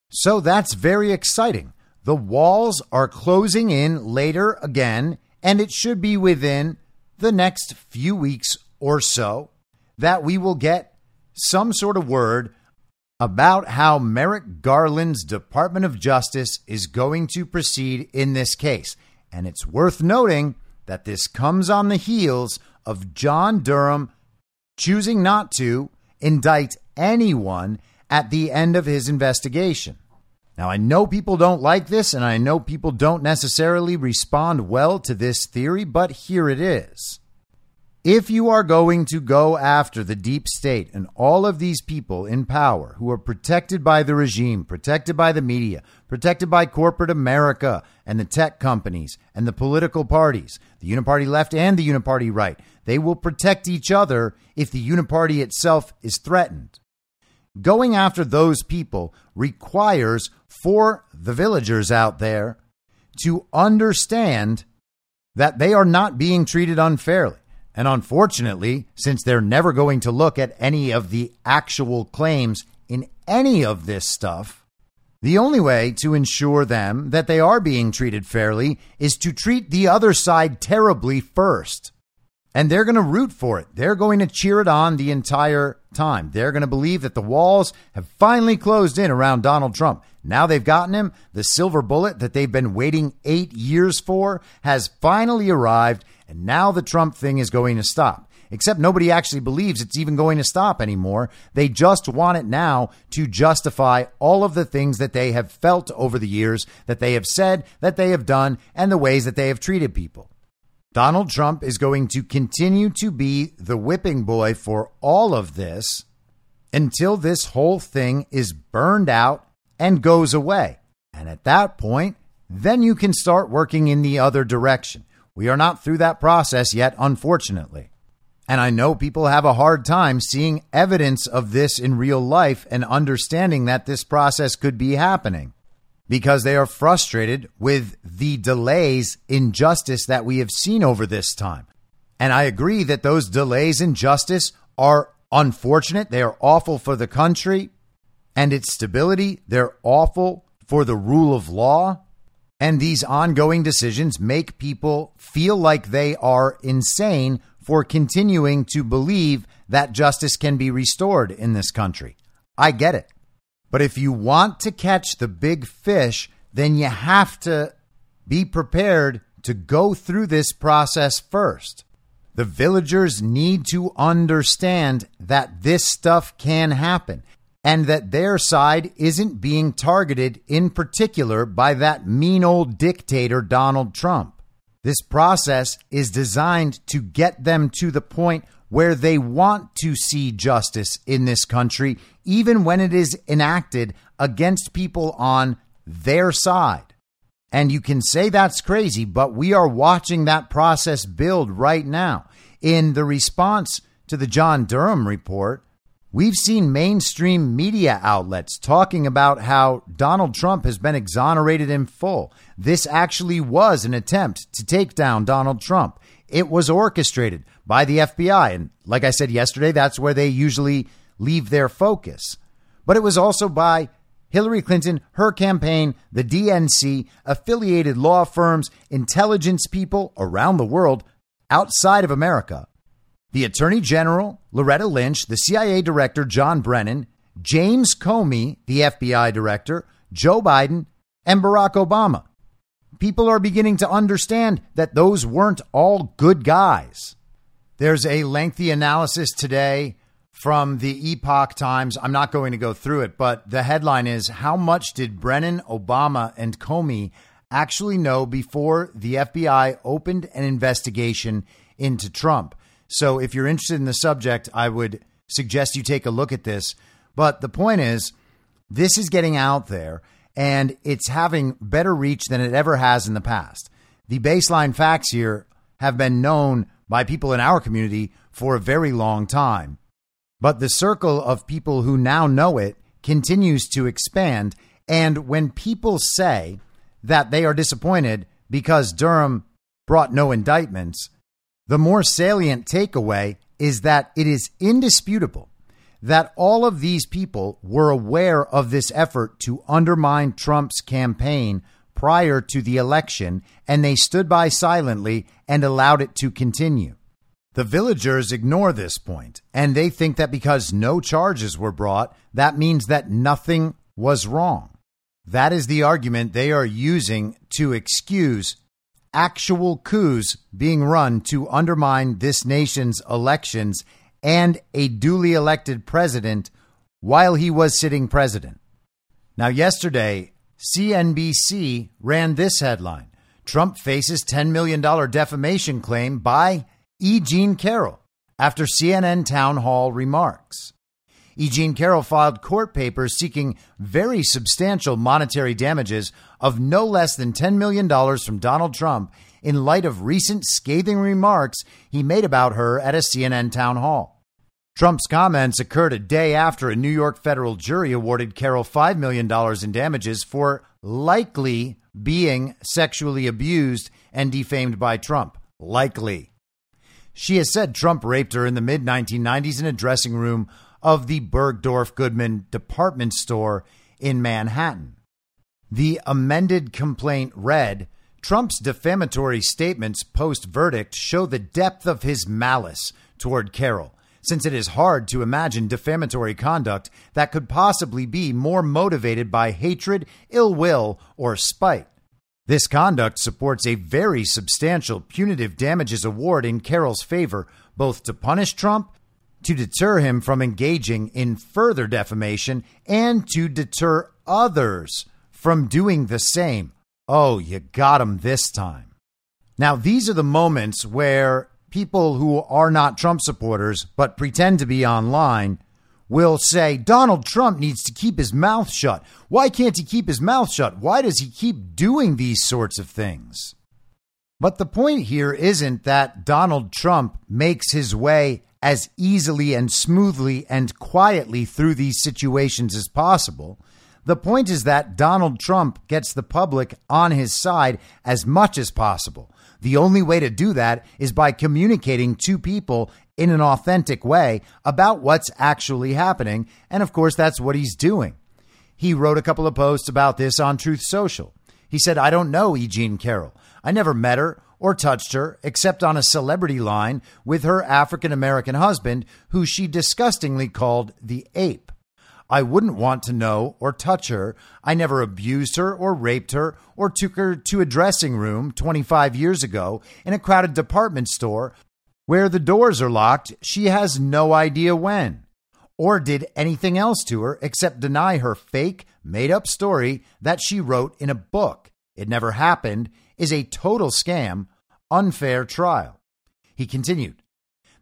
Speaker 1: So that's very exciting. The walls are closing in later again, and it should be within the next few weeks or so that we will get some sort of word about how Merrick Garland's Department of Justice is going to proceed in this case. And it's worth noting that this comes on the heels of John Durham choosing not to indict anyone at the end of his investigation. Now, I know people don't like this, and I know people don't necessarily respond well to this theory, but here it is. If you are going to go after the deep state and all of these people in power who are protected by the regime, protected by the media, protected by corporate America and the tech companies and the political parties, the uniparty left and the uniparty right, they will protect each other if the uniparty itself is threatened. Going after those people requires for the villagers out there to understand that they are not being treated unfairly. And unfortunately, since they're never going to look at any of the actual claims in any of this stuff, the only way to ensure them that they are being treated fairly is to treat the other side terribly first. And they're going to root for it. They're going to cheer it on the entire time. They're going to believe that the walls have finally closed in around Donald Trump. Now they've gotten him. The silver bullet that they've been waiting eight years for has finally arrived. And now the Trump thing is going to stop. Except nobody actually believes it's even going to stop anymore. They just want it now to justify all of the things that they have felt over the years, that they have said, that they have done, and the ways that they have treated people. Donald Trump is going to continue to be the whipping boy for all of this until this whole thing is burned out and goes away. And at that point, then you can start working in the other direction. We are not through that process yet, unfortunately. And I know people have a hard time seeing evidence of this in real life and understanding that this process could be happening because they are frustrated with the delays in justice that we have seen over this time. And I agree that those delays in justice are unfortunate. They are awful for the country and its stability. They're awful for the rule of law. And these ongoing decisions make people feel like they are insane for continuing to believe that justice can be restored in this country. I get it. But if you want to catch the big fish, then you have to be prepared to go through this process first. The villagers need to understand that this stuff can happen and that their side isn't being targeted in particular by that mean old dictator Donald Trump. This process is designed to get them to the point where they want to see justice in this country, even when it is enacted against people on their side. And you can say that's crazy, but we are watching that process build right now. In the response to the John Durham report, we've seen mainstream media outlets talking about how Donald Trump has been exonerated in full. This actually was an attempt to take down Donald Trump. It was orchestrated by the FBI. And like I said yesterday, that's where they usually leave their focus. But it was also by Hillary Clinton, her campaign, the DNC, affiliated law firms, intelligence people around the world outside of America. The Attorney General, Loretta Lynch, the CIA Director, John Brennan, James Comey, the FBI Director, Joe Biden, and Barack Obama. People are beginning to understand that those weren't all good guys. There's a lengthy analysis today from the Epoch Times. I'm not going to go through it, but the headline is How much did Brennan, Obama, and Comey actually know before the FBI opened an investigation into Trump? So if you're interested in the subject, I would suggest you take a look at this. But the point is, this is getting out there and it's having better reach than it ever has in the past. The baseline facts here have been known by people in our community for a very long time. But the circle of people who now know it continues to expand. And when people say that they are disappointed because Durham brought no indictments, the more salient takeaway is that it is indisputable that all of these people were aware of this effort to undermine Trump's campaign prior to the election, and they stood by silently and allowed it to continue. The villagers ignore this point, and they think that because no charges were brought, that means that nothing was wrong. That is the argument they are using to excuse actual coups being run to undermine this nation's elections and a duly elected president while he was sitting president. Now, yesterday, CNBC ran this headline Trump faces $10 million defamation claim by E. Jean Carroll after CNN town hall remarks. E. Jean Carroll filed court papers seeking very substantial monetary damages of no less than $10 million from Donald Trump in light of recent scathing remarks he made about her at a CNN town hall. Trump's comments occurred a day after a New York federal jury awarded Carroll $5 million in damages for likely being sexually abused and defamed by Trump. Likely. She has said Trump raped her in the mid 1990s in a dressing room of the Bergdorf Goodman department store in Manhattan. The amended complaint read Trump's defamatory statements post verdict show the depth of his malice toward Carroll, since it is hard to imagine defamatory conduct that could possibly be more motivated by hatred, ill will, or spite. This conduct supports a very substantial punitive damages award in Carroll's favor, both to punish Trump, to deter him from engaging in further defamation, and to deter others from doing the same. Oh, you got him this time. Now, these are the moments where people who are not Trump supporters but pretend to be online will say Donald Trump needs to keep his mouth shut. Why can't he keep his mouth shut? Why does he keep doing these sorts of things? But the point here isn't that Donald Trump makes his way as easily and smoothly and quietly through these situations as possible. The point is that Donald Trump gets the public on his side as much as possible. The only way to do that is by communicating to people in an authentic way about what's actually happening. And of course, that's what he's doing. He wrote a couple of posts about this on Truth Social. He said, I don't know E. Jean Carroll. I never met her or touched her except on a celebrity line with her African American husband, who she disgustingly called the ape. I wouldn't want to know or touch her. I never abused her or raped her or took her to a dressing room 25 years ago in a crowded department store where the doors are locked. She has no idea when. Or did anything else to her except deny her fake, made up story that she wrote in a book. It never happened, is a total scam, unfair trial. He continued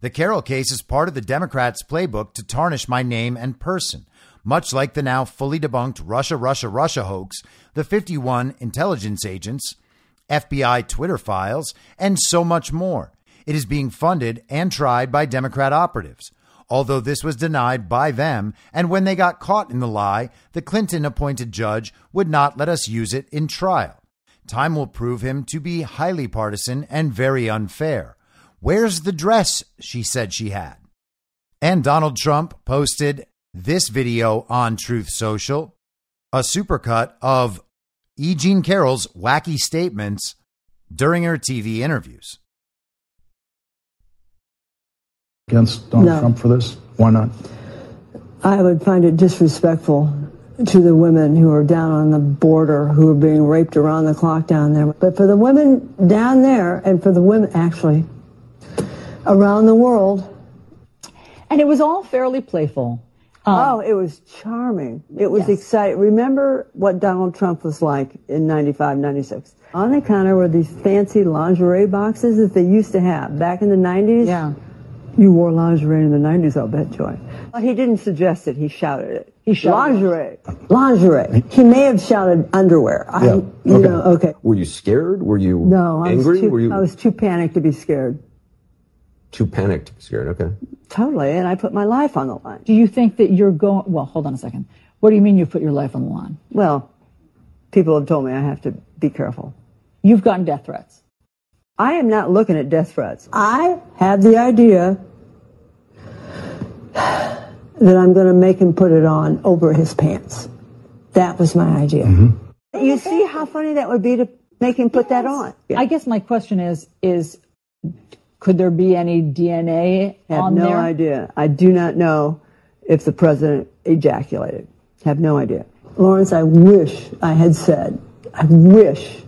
Speaker 1: The Carroll case is part of the Democrats' playbook to tarnish my name and person. Much like the now fully debunked Russia, Russia, Russia hoax, the 51 intelligence agents, FBI Twitter files, and so much more. It is being funded and tried by Democrat operatives. Although this was denied by them, and when they got caught in the lie, the Clinton appointed judge would not let us use it in trial. Time will prove him to be highly partisan and very unfair. Where's the dress she said she had? And Donald Trump posted this video on Truth Social, a supercut of E. Jean Carroll's wacky statements during her TV interviews.
Speaker 32: Against Donald
Speaker 33: No.
Speaker 32: Trump for this? Why not?
Speaker 33: I would find it disrespectful to the women who are down on the border who are being raped around the clock down there. But for the women down there and for the women actually around the world.
Speaker 28: And it was all fairly playful.
Speaker 33: Um, oh, it was charming. It was exciting. Remember what Donald Trump was like in 95, 96. On the counter were these fancy lingerie boxes that they used to have back in the 90s. Yeah. You wore lingerie in the 90s, I'll bet, Joy. Well, he didn't suggest it. He shouted it. He
Speaker 28: shouted
Speaker 33: lingerie. Lingerie. He may have shouted underwear. I,
Speaker 34: Yeah.
Speaker 33: you
Speaker 34: Okay.
Speaker 33: know, okay.
Speaker 34: Were you scared? Were you
Speaker 33: No, I
Speaker 34: angry?
Speaker 33: was too,
Speaker 34: Were you
Speaker 33: I was too panicked to be scared.
Speaker 34: too panicked to be scared? Okay.
Speaker 33: Totally. And I put my life on the line.
Speaker 28: Do you think that you're going? Well, hold on a second. What do you mean you put your life on the line?
Speaker 33: Well, people have told me I have to be careful.
Speaker 28: You've gotten death threats.
Speaker 33: I am not looking at death threats. I had the idea that I'm going to make him put it on over his pants. That was my idea. Mm-hmm. You see how funny that would be to make him put that on?
Speaker 28: I guess my question is: is could there be any DNA
Speaker 33: I have
Speaker 28: on
Speaker 33: no
Speaker 28: there?
Speaker 33: idea. I do not know if the president ejaculated. Have no idea. Lawrence, I wish I had said, I wish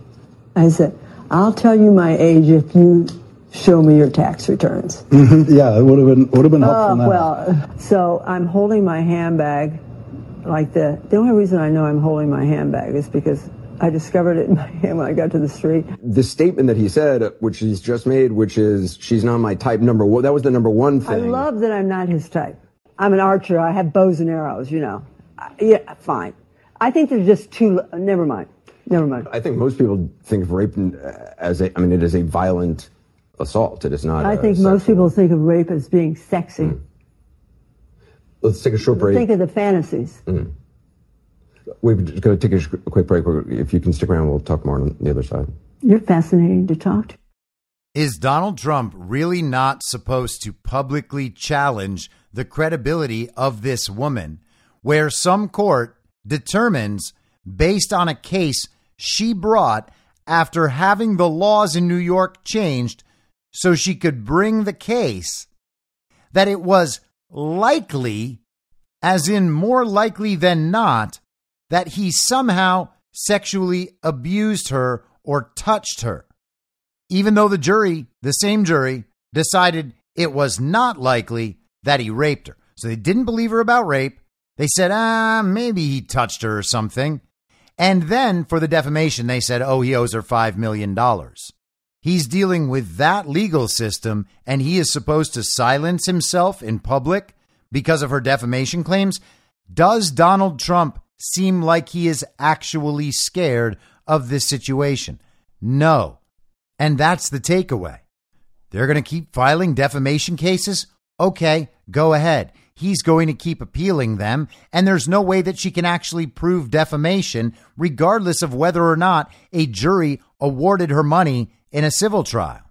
Speaker 33: I had said, I'll tell you my age if you show me your tax returns.
Speaker 32: yeah, it would have been would have been helpful.
Speaker 33: Oh,
Speaker 32: now.
Speaker 33: well, so I'm holding my handbag like the, the only reason I know I'm holding my handbag is because I discovered it in my hand when I got to the street.
Speaker 34: The statement that he said, which he's just made, which is she's not my type. Number one. That was the number one thing.
Speaker 33: I love that I'm not his type. I'm an archer. I have bows and arrows, you know. I- Yeah, fine. I think there's just too, never mind. Never mind.
Speaker 34: I think most people think of rape uh, as a. I mean, it is a violent assault. It is not.
Speaker 33: I
Speaker 34: a
Speaker 33: think most people think of rape as being sexy.
Speaker 34: Let's take a short break.
Speaker 33: Think of the fantasies.
Speaker 34: Mm. We're just going to take a, sh- quick break. If you can stick around, we'll talk more on the other side.
Speaker 33: You're fascinating to talk to.
Speaker 1: Is Donald Trump really not supposed to publicly challenge the credibility of this woman, where some court determines, based on a case she brought after having the laws in New York changed so she could bring the case, that it was likely, as in more likely than not, that he somehow sexually abused her or touched her? even though the jury, the same jury, decided it was not likely that he raped her. So they didn't believe her about rape. They said, ah, maybe he touched her or something. And then for the defamation, they said, oh, he owes her $5 million. He's dealing with that legal system, and he is supposed to silence himself in public because of her defamation claims, does Donald Trump seem like he is actually scared of this situation? No. And that's the takeaway. They're going to keep filing defamation cases? Okay, go ahead. He's going to keep appealing them, and there's no way that she can actually prove defamation, regardless of whether or not a jury awarded her money in a civil trial,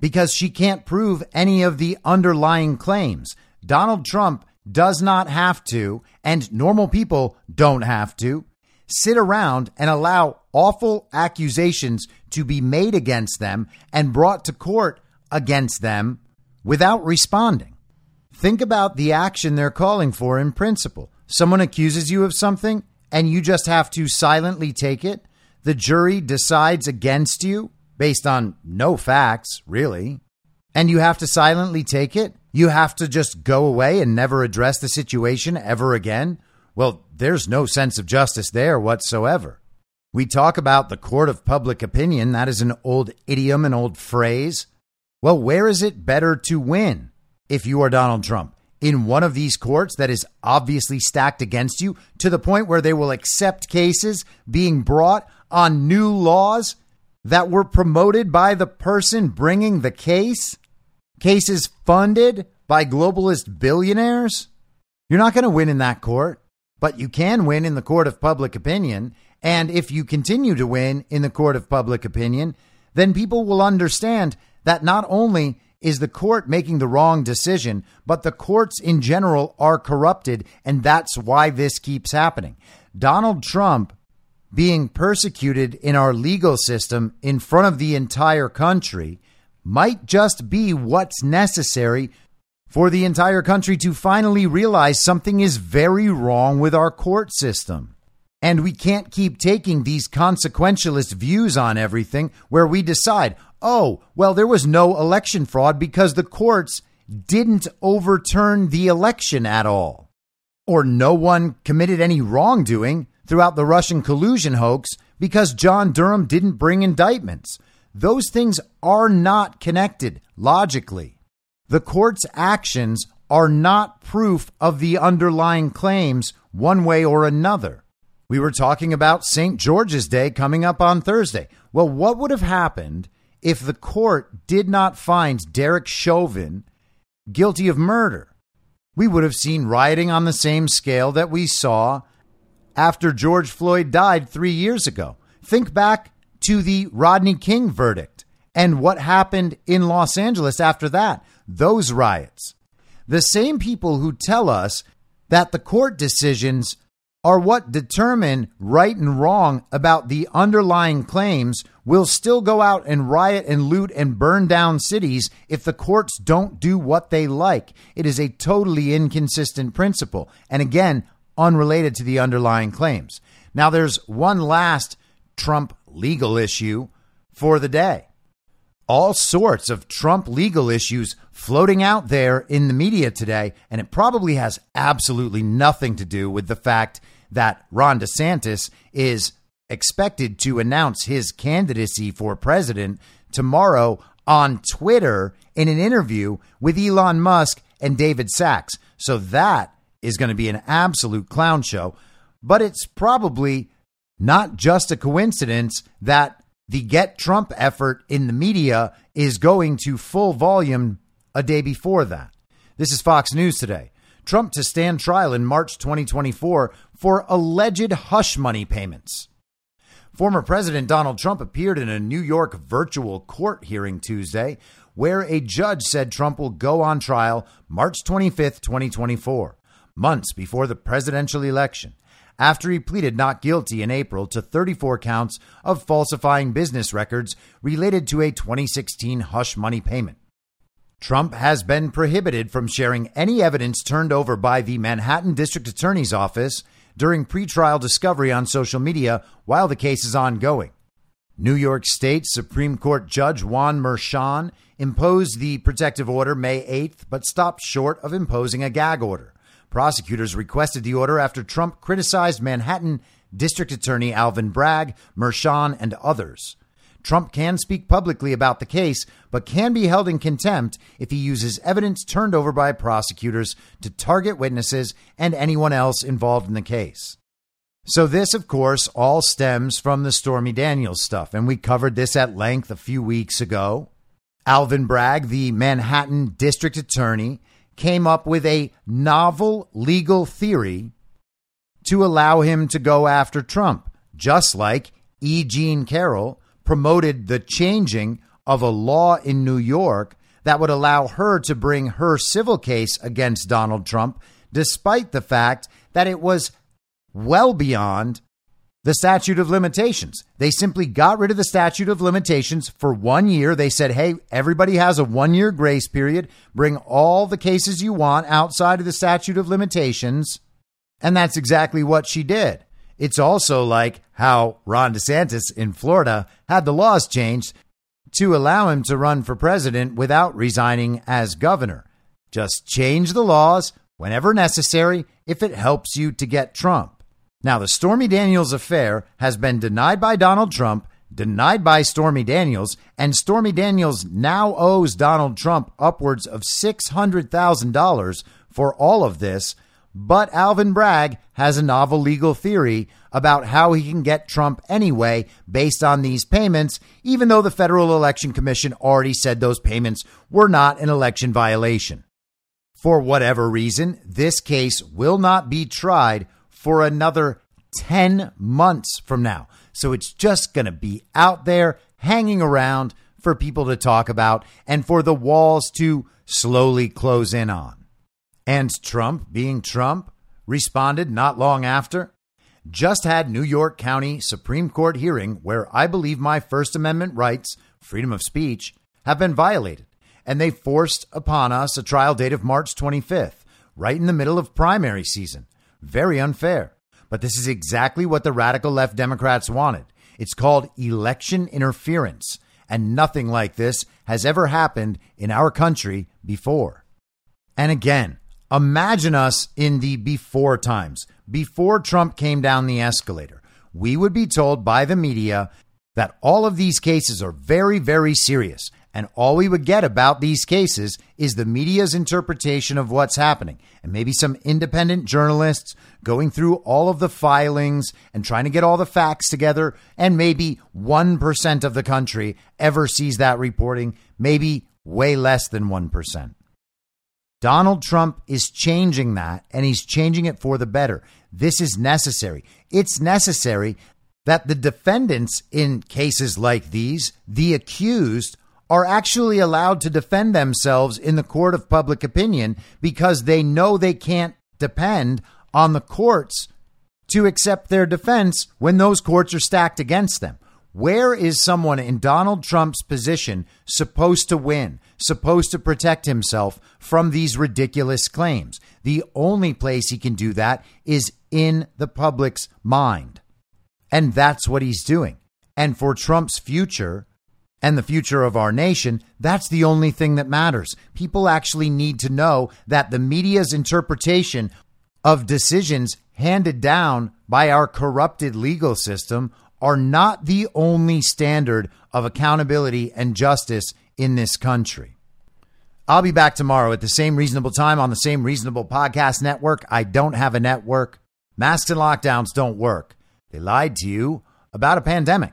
Speaker 1: because she can't prove any of the underlying claims. Donald Trump does not have to, and normal people don't have to, sit around and allow awful accusations to be made against them and brought to court against them without responding. Think about the action they're calling for in principle. Someone accuses you of something and you just have to silently take it. The jury decides against you based on no facts, really. And you have to silently take it. You have to just go away and never address the situation ever again. Well, there's no sense of justice there whatsoever. We talk about the court of public opinion. That is an old idiom, an old phrase. Well, where is it better to win if you are Donald Trump? In one of these courts that is obviously stacked against you to the point where they will accept cases being brought on new laws that were promoted by the person bringing the case? Cases funded by globalist billionaires? You're not going to win in that court, but you can win in the court of public opinion. And if you continue to win in the court of public opinion, then people will understand that not only is the court making the wrong decision, but the courts in general are corrupted. And that's why this keeps happening. Donald Trump being persecuted in our legal system in front of the entire country might just be what's necessary for the entire country to finally realize something is very wrong with our court system. And we can't keep taking these consequentialist views on everything where we decide, oh, well, there was no election fraud because the courts didn't overturn the election at all. Or no one committed any wrongdoing throughout the Russian collusion hoax because John Durham didn't bring indictments. Those things are not connected logically. The court's actions are not proof of the underlying claims one way or another. We were talking about St. George's Day coming up on Thursday. Well, what would have happened if the court did not find Derek Chauvin guilty of murder? We would have seen rioting on the same scale that we saw after George Floyd died three years ago. Think back to the Rodney King verdict and what happened in Los Angeles after that, those riots. The same people who tell us that the court decisions are what determine right and wrong about the underlying claims will still go out and riot and loot and burn down cities if the courts don't do what they like. It is a totally inconsistent principle. And again, unrelated to the underlying claims. Now, there's one last Trump legal issue for the day. All sorts of Trump legal issues floating out there in the media today, and it probably has absolutely nothing to do with the fact that Ron DeSantis is expected to announce his candidacy for president tomorrow on Twitter in an interview with Elon Musk and David Sacks. So that is going to be an absolute clown show. But it's probably not just a coincidence that the Get Trump effort in the media is going to full volume a day before that. This is Fox News today. Trump to stand trial in March 2024 for alleged hush money payments. Former President Donald Trump appeared in a New York virtual court hearing Tuesday where a judge said Trump will go on trial March 25th, 2024, months before the presidential election after he pleaded not guilty in April to 34 counts of falsifying business records related to a 2016 hush money payment. Trump has been prohibited from sharing any evidence turned over by the Manhattan District Attorney's Office during pretrial discovery on social media while the case is ongoing. New York State Supreme Court Judge Juan Merchan imposed the protective order May 8th, but stopped short of imposing a gag order. Prosecutors requested the order after Trump criticized Manhattan District Attorney Alvin Bragg, Merchan, and others. Trump can speak publicly about the case, but can be held in contempt if he uses evidence turned over by prosecutors to target witnesses and anyone else involved in the case. So, this, of course, all stems from the Stormy Daniels stuff, and we covered this at length a few weeks ago. Alvin Bragg, the Manhattan district attorney, came up with a novel legal theory to allow him to go after Trump, just like E. Jean Carroll promoted the changing of a law in New York that would allow her to bring her civil case against Donald Trump, despite the fact that it was well beyond the statute of limitations. They simply got rid of the statute of limitations for one year. They said, hey, everybody has a one year grace period. Bring all the cases you want outside of the statute of limitations. And that's exactly what she did. It's also like how Ron DeSantis in Florida had the laws changed to allow him to run for president without resigning as governor. Just change the laws whenever necessary if it helps you to get Trump. Now, the Stormy Daniels affair has been denied by Donald Trump, denied by Stormy Daniels, and Stormy Daniels now owes Donald Trump upwards of $600,000 for all of this. But Alvin Bragg has a novel legal theory about how he can get Trump anyway based on these payments, even though the Federal Election Commission already said those payments were not an election violation. For whatever reason, this case will not be tried for another 10 months from now. So it's just going to be out there hanging around for people to talk about and for the walls to slowly close in on. And Trump, being Trump, responded not long after. Just had New York County Supreme Court hearing where I believe my First Amendment rights, freedom of speech, have been violated. And they forced upon us a trial date of March 25th, right in the middle of primary season. Very unfair. But this is exactly what the radical left Democrats wanted. It's called election interference, and nothing like this has ever happened in our country before. And again, imagine us in the before times, before Trump came down the escalator. We would be told by the media that all of these cases are very, very serious. And all we would get about these cases is the media's interpretation of what's happening. And maybe some independent journalists going through all of the filings and trying to get all the facts together. And maybe 1% of the country ever sees that reporting, maybe way less than 1%. Donald Trump is changing that, and he's changing it for the better. This is necessary. It's necessary that the defendants in cases like these, the accused, are actually allowed to defend themselves in the court of public opinion because they know they can't depend on the courts to accept their defense when those courts are stacked against them. Where is someone in Donald Trump's position supposed to win, supposed to protect himself from these ridiculous claims? The only place he can do that is in the public's mind. And that's what he's doing. And for Trump's future, and the future of our nation, that's the only thing that matters. People actually need to know that the media's interpretation of decisions handed down by our corrupted legal system are not the only standard of accountability and justice in this country. I'll be back tomorrow at the same reasonable time on the same reasonable podcast network. I don't have a network. Masks and lockdowns don't work. They lied to you about a pandemic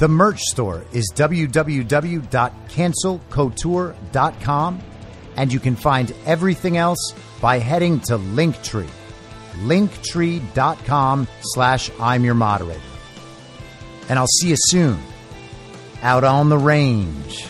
Speaker 1: The merch store is www.cancelcouture.com, and you can find everything else by heading to Linktree, linktree.com slash I'm your moderator. And I'll see you soon out on the range.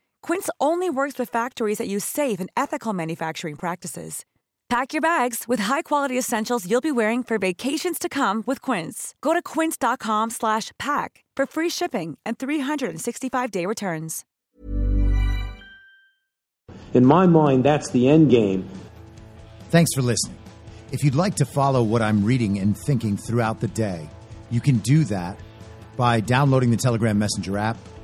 Speaker 35: Quince only works with factories that use safe and ethical manufacturing practices. Pack your bags with high-quality essentials you'll be wearing for vacations to come with Quince. Go to quince.com/pack for free shipping and 365-day returns.
Speaker 36: In my mind, that's the end game.
Speaker 1: Thanks for listening. If you'd like to follow what I'm reading and thinking throughout the day, you can do that by downloading the Telegram Messenger app